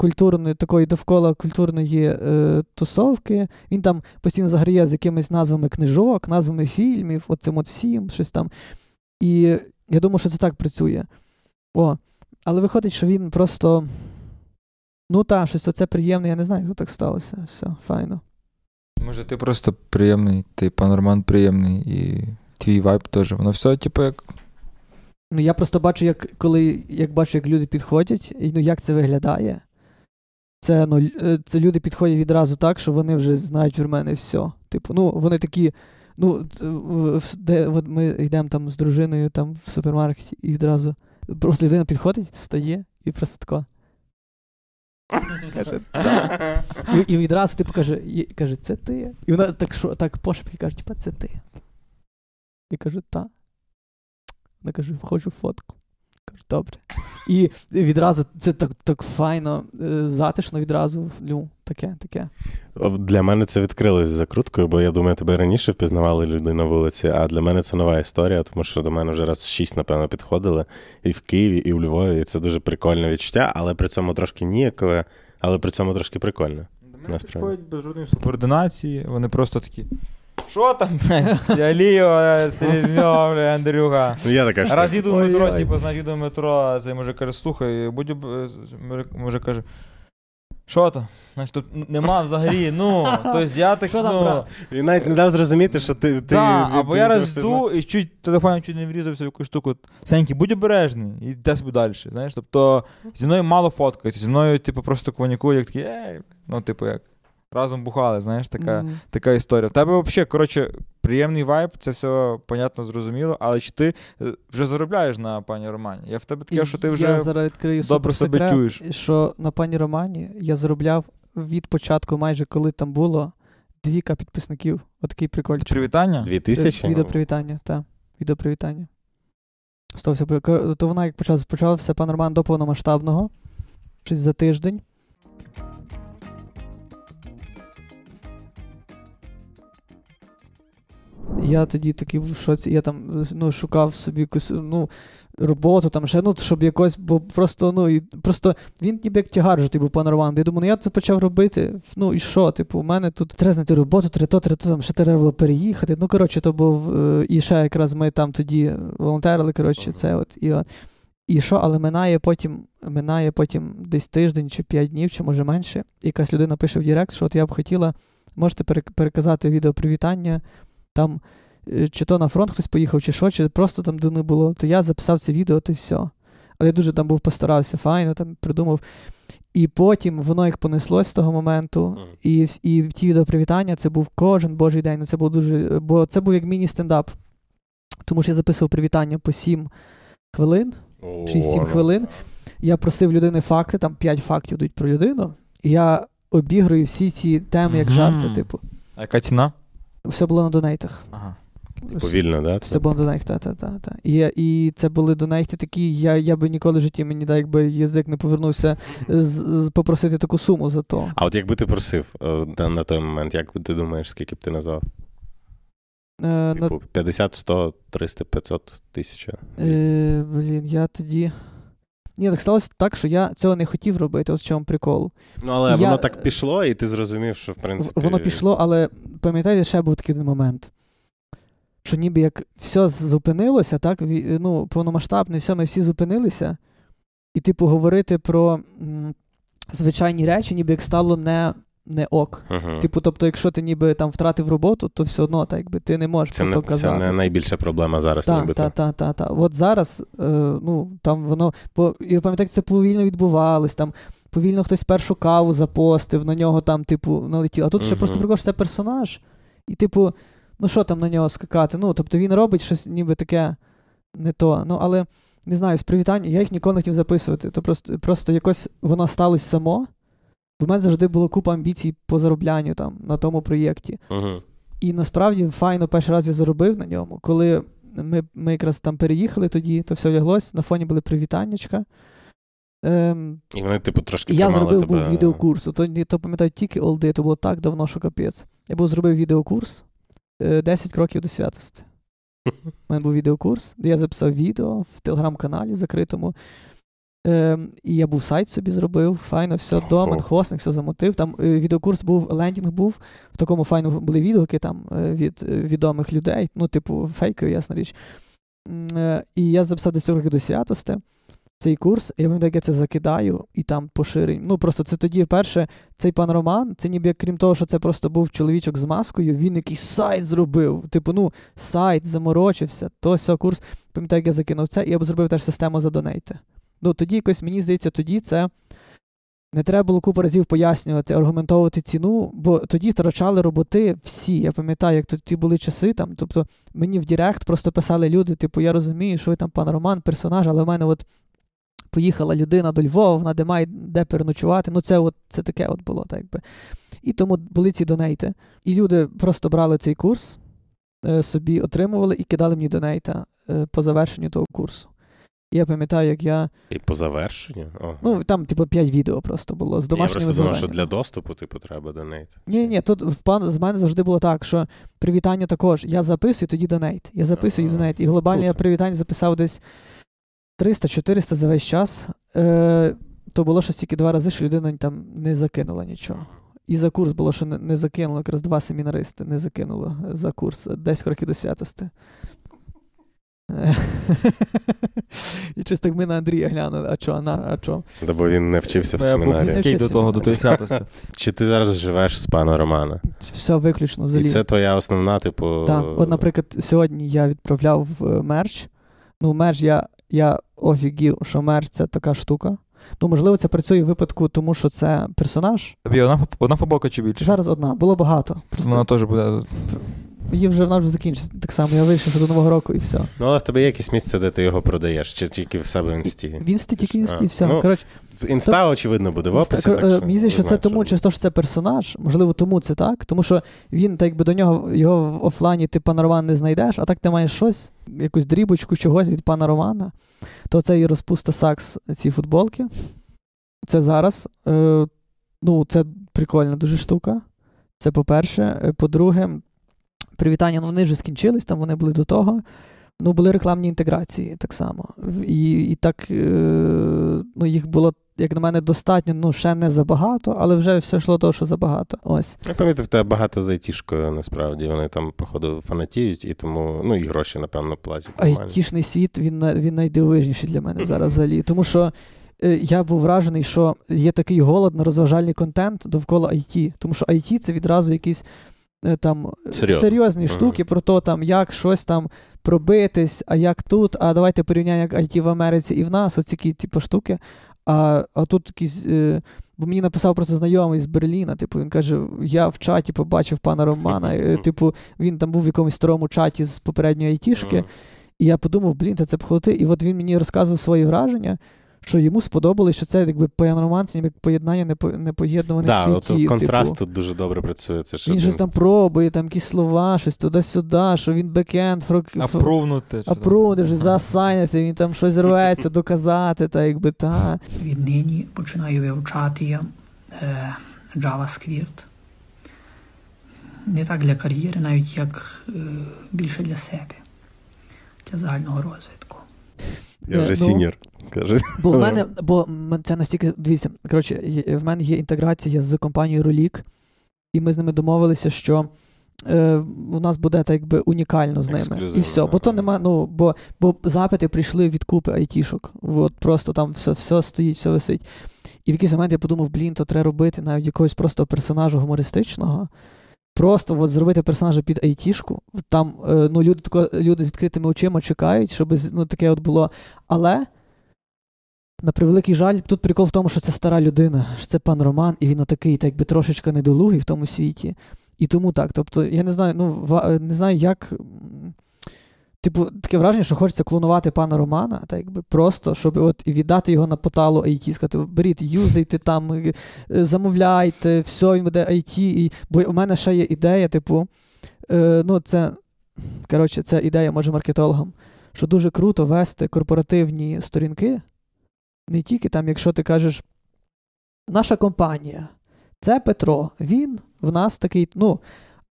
культурної, такої довкола культурної е, тусовки. Він там постійно заграє з якимись назвами книжок, назвами фільмів, оцим от всім, щось там. І я думав, що це так працює. О, але виходить, що він просто. Ну так, щось оце приємне, я не знаю, як так сталося. Все, файно. Може, ти просто приємний, ти пан Роман приємний, і твій вайб теж. Воно все, типу, як. Ну, я просто бачу, як коли як бачу, як люди підходять, і ну як це виглядає. Це, ну, е, це люди підходять відразу так, що вони вже знають в мене все. Типу, ну, вони такі. Ну, в- де, от ми йдемо там з дружиною там в супермаркеті, і відразу просто людина підходить, стає і просто тако. Каже, «Так». І, і відразу, типу, каже, «Є- каже, це ти. І вона так, що, так пошепки каже, типа, це ти. І кажу, так. Вона каже, хочу фотку. Кажу, добре. І відразу це так, так файно, е, затишно відразу. Ну, таке, таке. Для мене це відкрилось закруткою, бо я думаю, тебе раніше впізнавали люди на вулиці, а для мене це нова історія, тому що до мене вже раз шість, напевно, підходили і в Києві, і в Львові. І це дуже прикольне відчуття, але при цьому трошки ніякове, але при цьому трошки прикольне. До мене Насправді. підходять без жодної субординації, вони просто такі. Що там, блядь, Алієва, Селезньов, бля, Андрюха. Ну, я така ж. Раз їду в метро, типу, значить їду в метро, а цей може каже, слухай, будь об- може, може каже. Що там? Значить, тут нема взагалі, ну, тобто я так, Що там, ну, брат? Він навіть не дав зрозуміти, що ти. ти Да, ти- або ти я не раз впізнав. і чуть телефон чуть не врізався в якусь штуку. Сеньки, будь обережний, і йде собі далі. Знаєш, тобто зі мною мало фоткається, зі мною, типу, просто комунікують, як такі, ей, ну, типу, як. Разом бухали, знаєш, така, Мгм. така історія. В тебе взагалі, коротше, приємний вайб, це все понятно, зрозуміло, але чи ти е, вже заробляєш на пані Романі? Я в тебе таке, що ти Я зараз відкрию добре себе чуєш. що на пані Романі я заробляв від початку, майже коли там було 2К підписників. Отакий прикольчик. Привітання? Дві тисячі? Відео привітання, так. Відео привітання. З того все при- кор- То вона як почала, почала пан Роман до повномасштабного. Щось за тиждень. Я тоді такий в шоці, я там ну, шукав собі якусь ну, роботу, там ще, ну, щоб якось, бо просто, ну, і просто він ніби як тягар вже, типу, пан Роман. Я думаю, ну я це почав робити. Ну і що? Типу, у мене тут треба знайти роботу, треба то, треба то, там ще треба було переїхати. Ну, коротше, то був. е, І ще якраз ми там тоді волонтерили, коротше, це от. І, от. І що, але минає потім, минає потім десь тиждень чи п'ять днів, чи може менше. Якась людина пише в Директ, що от я б хотіла, можете переказати відео привітання, там, е, чи то на фронт хтось поїхав, чи що, чи просто там де не було. То я записав це відео, то й все. Але я дуже там був постарався, файно там придумав. І потім воно як понеслось з того моменту, і, і ті відео привітання це був кожен божий день. Ну, це було дуже. Бо це був як міні-стендап. Тому що я записував привітання по 7 хвилин, 6-7 ну. хвилин. Я просив людини факти, там 5 фактів дають про людину. І я обіграю всі ці теми як жарти, типу. А яка ціна? Все було на донейтах. Ага. Повільно, да? Все було на донейт, та, та, та, та. І, і це були донейти такі, я, я би ніколи в житті мені так якби язик не повернувся з, з- попросити таку суму за то. А от якби ти просив е, на- на той момент, як би ти думаєш, скільки б ти назвав? Е, на, Типу 50, 100, 300, 500 тисяч? е, блін, я тоді. Ні, так сталося так, що я цього не хотів робити, от в чому прикол. Ну, але Я- воно так пішло, і ти зрозумів, що в принципі. Воно пішло, але пам'ятаєте, ще був такий момент. Що ніби як все зупинилося, так? Ну, повномасштабно, все, ми всі зупинилися. І, типу, говорити про м, звичайні речі, ніби як стало не, не ок. Мгм. Типу, тобто, якщо ти ніби там втратив роботу, то все одно, так якби ти не можеш Це не, то це не найбільша проблема зараз, Так, нібито. так, так, так, так. От зараз, е, ну, там воно, бо я пам'ятаю, як це повільно відбувалось, там повільно хтось першу каву запостив, на нього там, типу, налетіло. А тут ще просто прикол, що це персонаж, і, типу, ну що там на нього скакати? Ну, тобто він робить щось ніби таке не то. Ну, але не знаю, з привітань, я їх ніколи не хотів записувати. То просто, просто якось воно сталося само. В мене завжди було купа амбіцій по зароблянню там на тому проєкті. Мгм. І насправді файно перший раз я заробив на ньому, коли ми, ми якраз там переїхали тоді, то все ляглось, на фоні були привітаннячка. Ем, І вони, типу, трошки я зробив тебе... був відеокурс. То, то пам'ятаю, тільки олди, то було так давно, що капець. Я був зробив відеокурс е, 10 кроків до святості. У мене був відеокурс, де я записав відео в телеграм-каналі закритому. Ем, і я був сайт собі зробив, файно, все, домен, хостинг, все замотив. Там е, відеокурс був, лендінг був, в такому файному були відгуки там е, від е, відомих людей, ну, типу, фейкові, ясна річ. Е, І я записав 10 років до святости цей курс, і я пам'ятаю, як я це закидаю, і там поширень. Ну, просто це тоді перше, цей пан Роман, це ніби як крім того, що це просто був чоловічок з маскою, він якийсь сайт зробив. Типу, ну, сайт заморочився, то все курс. Пам'ятаю, як я закинув це, і я б зробив теж систему за донейти. Ну, тоді якось, мені здається, тоді це. Не треба було купу разів пояснювати, аргументовувати ціну, бо тоді втрачали роботи всі. Я пам'ятаю, як тоді були часи там. Тобто мені в Директ просто писали люди, типу, я розумію, що ви там пан Роман, персонаж, але в мене от поїхала людина до Львова, вона де має де переночувати. Ну, це от це таке от було, так би. І тому були ці донейти. І люди просто брали цей курс, е, собі отримували і кидали мені донейта е, по завершенню того курсу. І я пам'ятаю, як я. І по завершенню? Ого. Ну, там, типу, 5 відео просто було з я просто думав, що для доступу, типу, треба donate. Ні, ні, тут в план з мене завжди було так, що привітання також. Я записую, тоді donate. Я записую Ага. donate. І глобальне я привітання записав десь 300-400 за весь час. Е, то було щось тільки два рази, що людина там не закинула нічого. І за курс було, що не, не закинуло, якраз два семінаристи не закинуло за курс 10 років до святости. І щось так ми на Андрія глянули, а чо, на, а чо? Да, бо він не вчився в семінарі. близький до того, до тої святості. Чи ти зараз живеш з пана Романа? Все виключно І це твоя основна, типу. Так, от, наприклад, сьогодні я відправляв е, мерч. Ну, мерч я, я офігів, що мерч це така штука. Ну, можливо, це працює в випадку, тому що це персонаж. Тобі одна, одна футболка чи більше? Зараз одна, було багато. Просто Вона теж буде. Її вже вона вже закінчиться. Так само, я вийшов ще до Нового року і все. Ну, але в тебе є якесь місце, де ти його продаєш, чи тільки в себе в інсті? В інсті тільки інсті, і все. ну, Коротше, Інста, очевидно, буде в описі. Інста- Так, е, що Мені здається, що це тому, через те, що це персонаж, можливо, тому це так. Тому що він, так якби до нього його в офлайні ти пана Романа не знайдеш, а так ти маєш щось, якусь дрібочку чогось від пана Романа, то це і розпуста сакс ці футболки. Це зараз. Е, ну, це прикольна дуже штука. Це по-перше. Е, По-друге, привітання, ну вони вже скінчились, там вони були до того. Ну, були рекламні інтеграції так само. І, і так, е, ну, їх було, як на мене, достатньо, ну, ще не забагато, але вже все йшло того, що забагато. Ось. Я помітив, в тебе багато з айтішкою, насправді. Вони там, походу, фанатіють, і тому, ну, і гроші, напевно, платять. Айтішний світ, він, він найдивовижніший для мене зараз взагалі. Тому що е, я був вражений, що є такий голод на розважальний контент довкола IT. Тому що IT це відразу якісь е, там е, Серйозно. серйозні Мгм. штуки про те, там, як щось там пробитись, а як тут, а давайте порівняємо, як IT в Америці і в нас, оці такі, типу, штуки. А, а тут якісь. Е, Бо мені написав просто знайомий з Берліна. Типу, він каже: я в чаті побачив пана Романа. е, Типу, він там був в якомусь старому чаті з попередньої айтішки. Мгм. І я подумав, блін, та це похоти. І от він мені розказував свої враження, що йому сподобалось, що це якби це як поєднання непо- непоєднуваних Да, світів. контраст типу. тут дуже добре працює. Це ж Він щось там пробує, там якісь слова, щось туди-сюди, що він бекенд, фрок... Апрувнути. апрувнути, вже засайнити, він там щось рветься, доказати, та якби та. Віднині починаю вивчати я е, JavaScript. Не так для кар'єри, навіть як е, більше для себе, для загального розвитку. Я Е, вже ну, сінір. Каже. Бо в мене, бо це настільки, дивіться, коротше, в мене є інтеграція з компанією Rolik, і ми з ними домовилися, що е, у нас буде так якби унікально з ними. І все. Бо то нема, ну, бо, бо запити прийшли від купи айтішок. От просто там все, все стоїть, все висить. І в якийсь момент я подумав, блін, то треба робити навіть якогось просто персонажа гумористичного. Просто от зробити персонажа під айтішку. Там е, ну, люди, тако, люди з відкритими очима чекають, щоб ну, таке от було. Але на превеликий жаль, тут прикол в тому, що це стара людина, що це пан Роман, і він отакий, так би трошечки недолугий в тому світі. І тому так. Тобто, я не знаю, ну, не знаю, як. Типу, таке враження, що хочеться клонувати пана Романа, так якби просто, щоб от і віддати його на поталу IT, сказати, беріть, юзайте там, е, е, замовляйте, все, він буде IT. І... Бо у мене ще є ідея, типу, е, ну, це, коротше, це ідея, може, маркетологам, що дуже круто вести корпоративні сторінки, не тільки там, якщо ти кажеш, наша компанія, це Петро, він в нас такий, ну.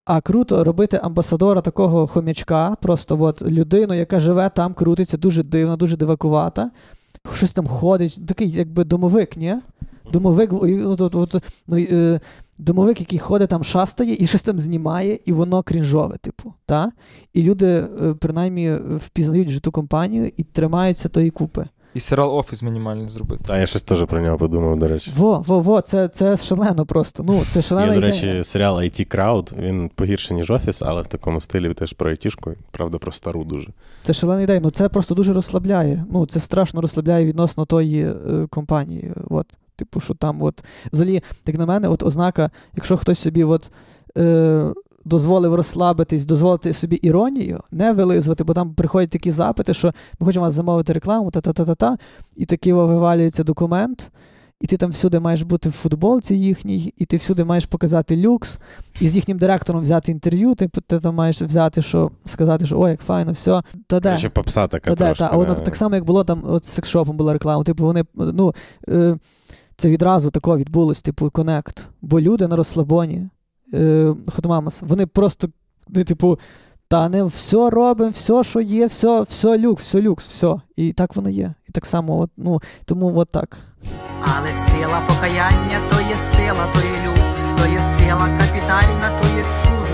А круто робити амбасадора такого хомячка, просто от людину, яка живе там, крутиться, дуже дивно, дуже дивакувата. Щось там ходить, такий якби домовик, ні? Домовик, ну, от, от, ну, е, домовик, який ходить там, шастає і щось там знімає, і воно крінжове, типу. Та? І люди, е, принаймні, впізнають ту компанію і тримаються тої купи. І серіал офіс мінімальний зробити. Та я щось теж про нього подумав, до речі. Во, во, во, це, це шалено просто. Ну, це шалена Є, до ідея. речі, серіал IT Crowd, він погірше, ніж офіс, але в такому стилі теж про айтішку, правда, про стару дуже. Це шалена ідея. Ну це просто дуже розслабляє. Ну, це страшно розслабляє відносно тої е, компанії. От. Типу, що там, от, взагалі, як на мене, от ознака, якщо хтось собі от, е, дозволив розслабитись, дозволити собі іронію, не вилизувати, бо там приходять такі запити, що ми хочемо вас замовити рекламу, та-та-та-та-та, і такий вивалюється документ. І ти там всюди маєш бути в футболці їхній, і ти всюди маєш показати люкс, і з їхнім директором взяти інтерв'ю, ти, ти там маєш взяти, що сказати, що ой, як файно, все. Та де? Короче, попса така Та, трошки. та, а воно так само, як було там от з секшопом була реклама. Типу, вони, ну, е, це відразу тако відбулось, типу, connect. Бо люди на розслабоні, е, Ходомамас, вони просто, не, типу, та не все робимо, все, що є, все, все люкс, все люкс, все. І так воно є. І так само, от, ну, тому от так. Але сила покаяння то є сила, то є люкс, то є сила капітальна, то є чудо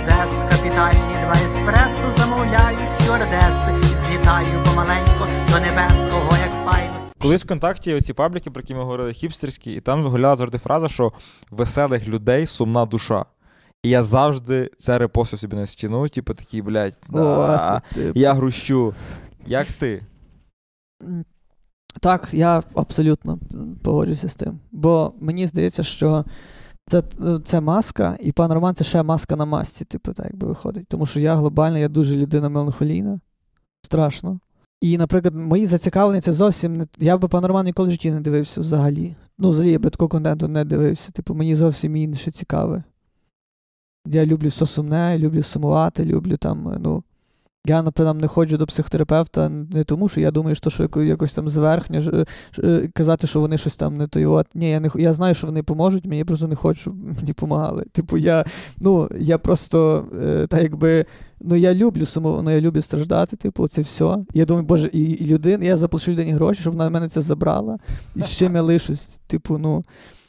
стюардес, капітальні два еспресо замовляю стюардеси і злітаю помаленько до небесного, як файно. Колись в контакті оці пабліки, про які ми говорили, хіпстерські, і там гуляла завжди фраза, що веселих людей сумна душа. І я завжди це репостив собі на стіну, типу такий, блядь, да, О, ти- я грущу. Як ти? Так, я абсолютно погоджуюся з тим. Бо мені здається, що це, це маска, і пан Роман це ще маска на масці, типу, так якби виходить. Тому що я глобально, я дуже людина меланхолійна. Страшно. І, наприклад, мої зацікавлення це зовсім не. Я би пан Роман ніколи в житті не дивився взагалі. Ну, взагалі, я би такого контенту не дивився. Типу, мені зовсім інше цікаве. Я люблю все сумне, люблю сумувати, люблю там, ну. Я, напевно, не ходжу до психотерапевта не тому, що я думаю, що, що якось там зверхньо ж- казати, що вони щось там не. От. Ні, я не я знаю, що вони поможуть, мені просто не хочу, щоб мені допомагали. Типу, я, ну, я просто е, якби. Ну, я люблю суму, ну, я люблю страждати, типу, це все. Я думаю, боже, і, і людина, я заплачу людині гроші, щоб вона мене це забрала. І з чим я лишусь. Типу, ну.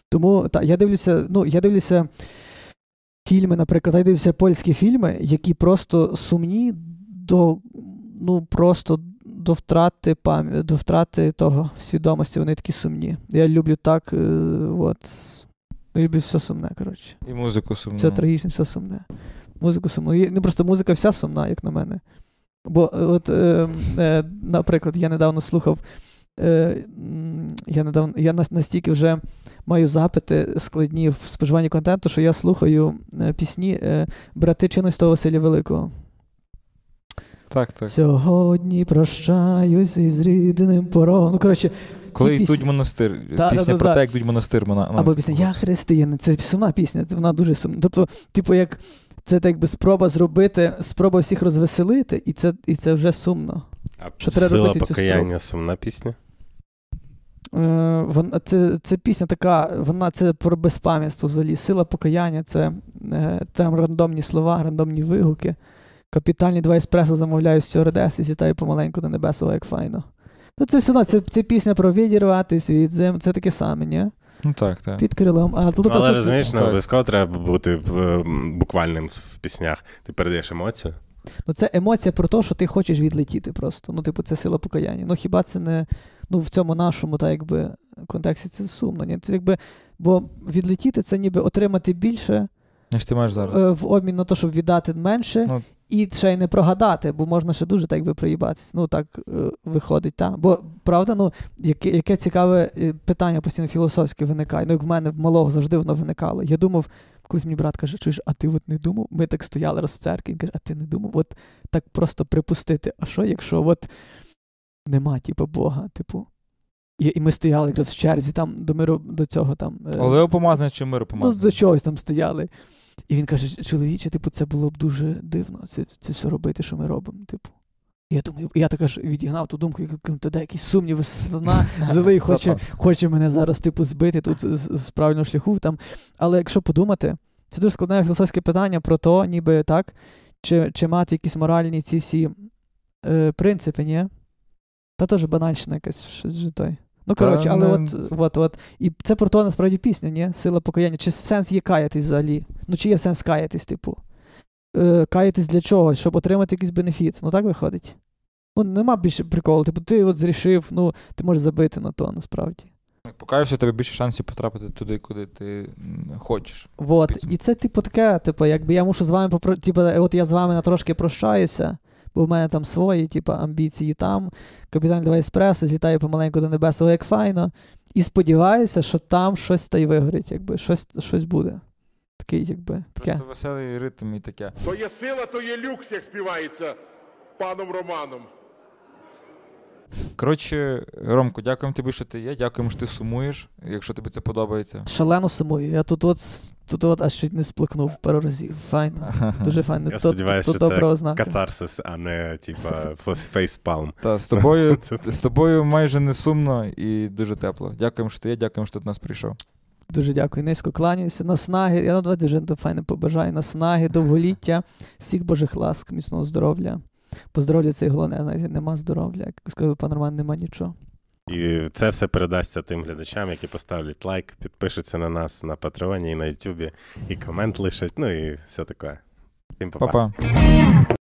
Тому та, я дивлюся, ну, я дивлюся фільми, наприклад, я дивлюся польські фільми, які просто сумні до, ну, просто до втрати пам'яті, до втрати того свідомості, вони такі сумні. Я люблю так, е, от. Люблю все сумне, коротше. І музику сумну. Все трагічне, все сумне. Музику сумну. Ну, просто музика вся сумна, як на мене. Бо, е, от, е, е, наприклад, я недавно слухав. Е, я недавно я настільки вже маю запити складні в споживанні контенту, що я слухаю пісні брати Чинностого Василя Великого. Так, так. Сьогодні прощаюсь із рідним порогом. Ну, коротше, Коли ті йдуть пісні- монастир. Да, Пісня да, да, про да. те, як йдуть монастир. Вона, ну, Або пісня Я християнин. Це сумна пісня, це вона дуже сумна. Тобто, типу, як це так би спроба зробити, спроба всіх розвеселити, і це, і це вже сумно. А Що треба сила робити цю покаяння сумна пісня. Е, вона, це, це пісня така, вона це про безпам'ятство взагалі. Сила покаяння, це е, там рандомні слова, рандомні вигуки. Капітальні два еспресо замовляю стюардес і зітаю помаленьку до небесного, як файно. Ну, це все одно, це, це пісня про відірватись від зим, це таке саме, ні? Ну так, так. Під крилом. А тут, Ну, Але тут- розумієш, не обов'язково треба бути е, буквальним в піснях. Ти передаєш емоцію. Ну, це емоція про те, що ти хочеш відлетіти просто. Ну, типу, це сила покаяння. Ну, хіба це не ну, в цьому нашому, так якби, контексті це сумно. Ні? Це, якби, бо відлетіти це ніби отримати більше Ніж ти маєш зараз. е, в обмін на те, щоб віддати менше, Ну. І ще й не прогадати, бо можна ще дуже так якби приїбатися. Ну, так е, виходить, так. Бо правда, ну, яке, яке цікаве е, питання постійно філософське виникає. Ну, як в мене в малого завжди воно виникало. Я думав, колись мені брат каже, чуєш, а ти от не думав? Ми так стояли раз в церкві, він каже, а ти не думав, от так просто припустити. А що, якщо от нема, типу, Бога, типу. І, і ми стояли якраз в черзі там до миру до цього там. е, Олео помазане чи миру Ну, до чогось там стояли. І він каже: чоловіче, типу, це було б дуже дивно, це, це все робити, що ми робимо. Типу. Я думаю, я так аж відігнав ту думку, як тоді якісь сумніви сатана злий хоче, хоче мене зараз, типу, збити тут з, з правильного шляху. Там. Але якщо подумати, це дуже складне філософське питання про то, ніби так, чи, чи мати якісь моральні ці всі е, принципи, ні? Та теж банальщина якась же той. Ну, коротше, але не- от, от, от. І це про то насправді пісня, ні? Сила покаяння. Чи сенс є каятись взагалі? Ну, чи є сенс каятись, типу? Е, каятись для чого? Щоб отримати якийсь бенефіт. Ну так виходить. Ну, нема більше приколу. Типу, ти от зрішив, ну, ти можеш забити на то, насправді. Покаєшся, тобі більше шансів потрапити туди, куди ти хочеш. Вот. І це, типу, таке, типу, якби я мушу з вами попро... типу, от я з вами на трошки прощаюся, бо в мене там свої, типу, амбіції там. Капітан Два еспресо, злітаю помаленьку до небесного, як файно. І сподіваюся, що там щось та й вигорить, якби, щось, щось буде. Такий, якби, таке. Просто веселий ритм і таке. То є сила, то є люкс, як співається паном Романом. Коротше, Ромко, дякуємо тобі, що ти є. Дякуємо, що ти сумуєш, якщо тобі це подобається. Шалено сумую. Я тут от, тут от аж чуть не сплакнув пару разів. Файно. Дуже файно. Я сподіваюся, що це ознака. катарсис, а не типа фейспалм. Та з тобою, з тобою майже не сумно і дуже тепло. Дякуємо, що ти є, дякуємо, що ти до нас прийшов. Дуже дякую. Низько кланяюся. Наснаги. Я на два дуже файно побажаю. Наснаги, довголіття, всіх божих ласк, міцного здоров'я. Бо здоров'я це і головне, знаєте, нема здоров'я. Як сказав пан Роман, нема нічого. І це все передасться тим глядачам, які поставлять лайк, підпишуться на нас на Патреоні і на Ютубі, і комент лишать, ну і все таке. Всім па-па. Па-па.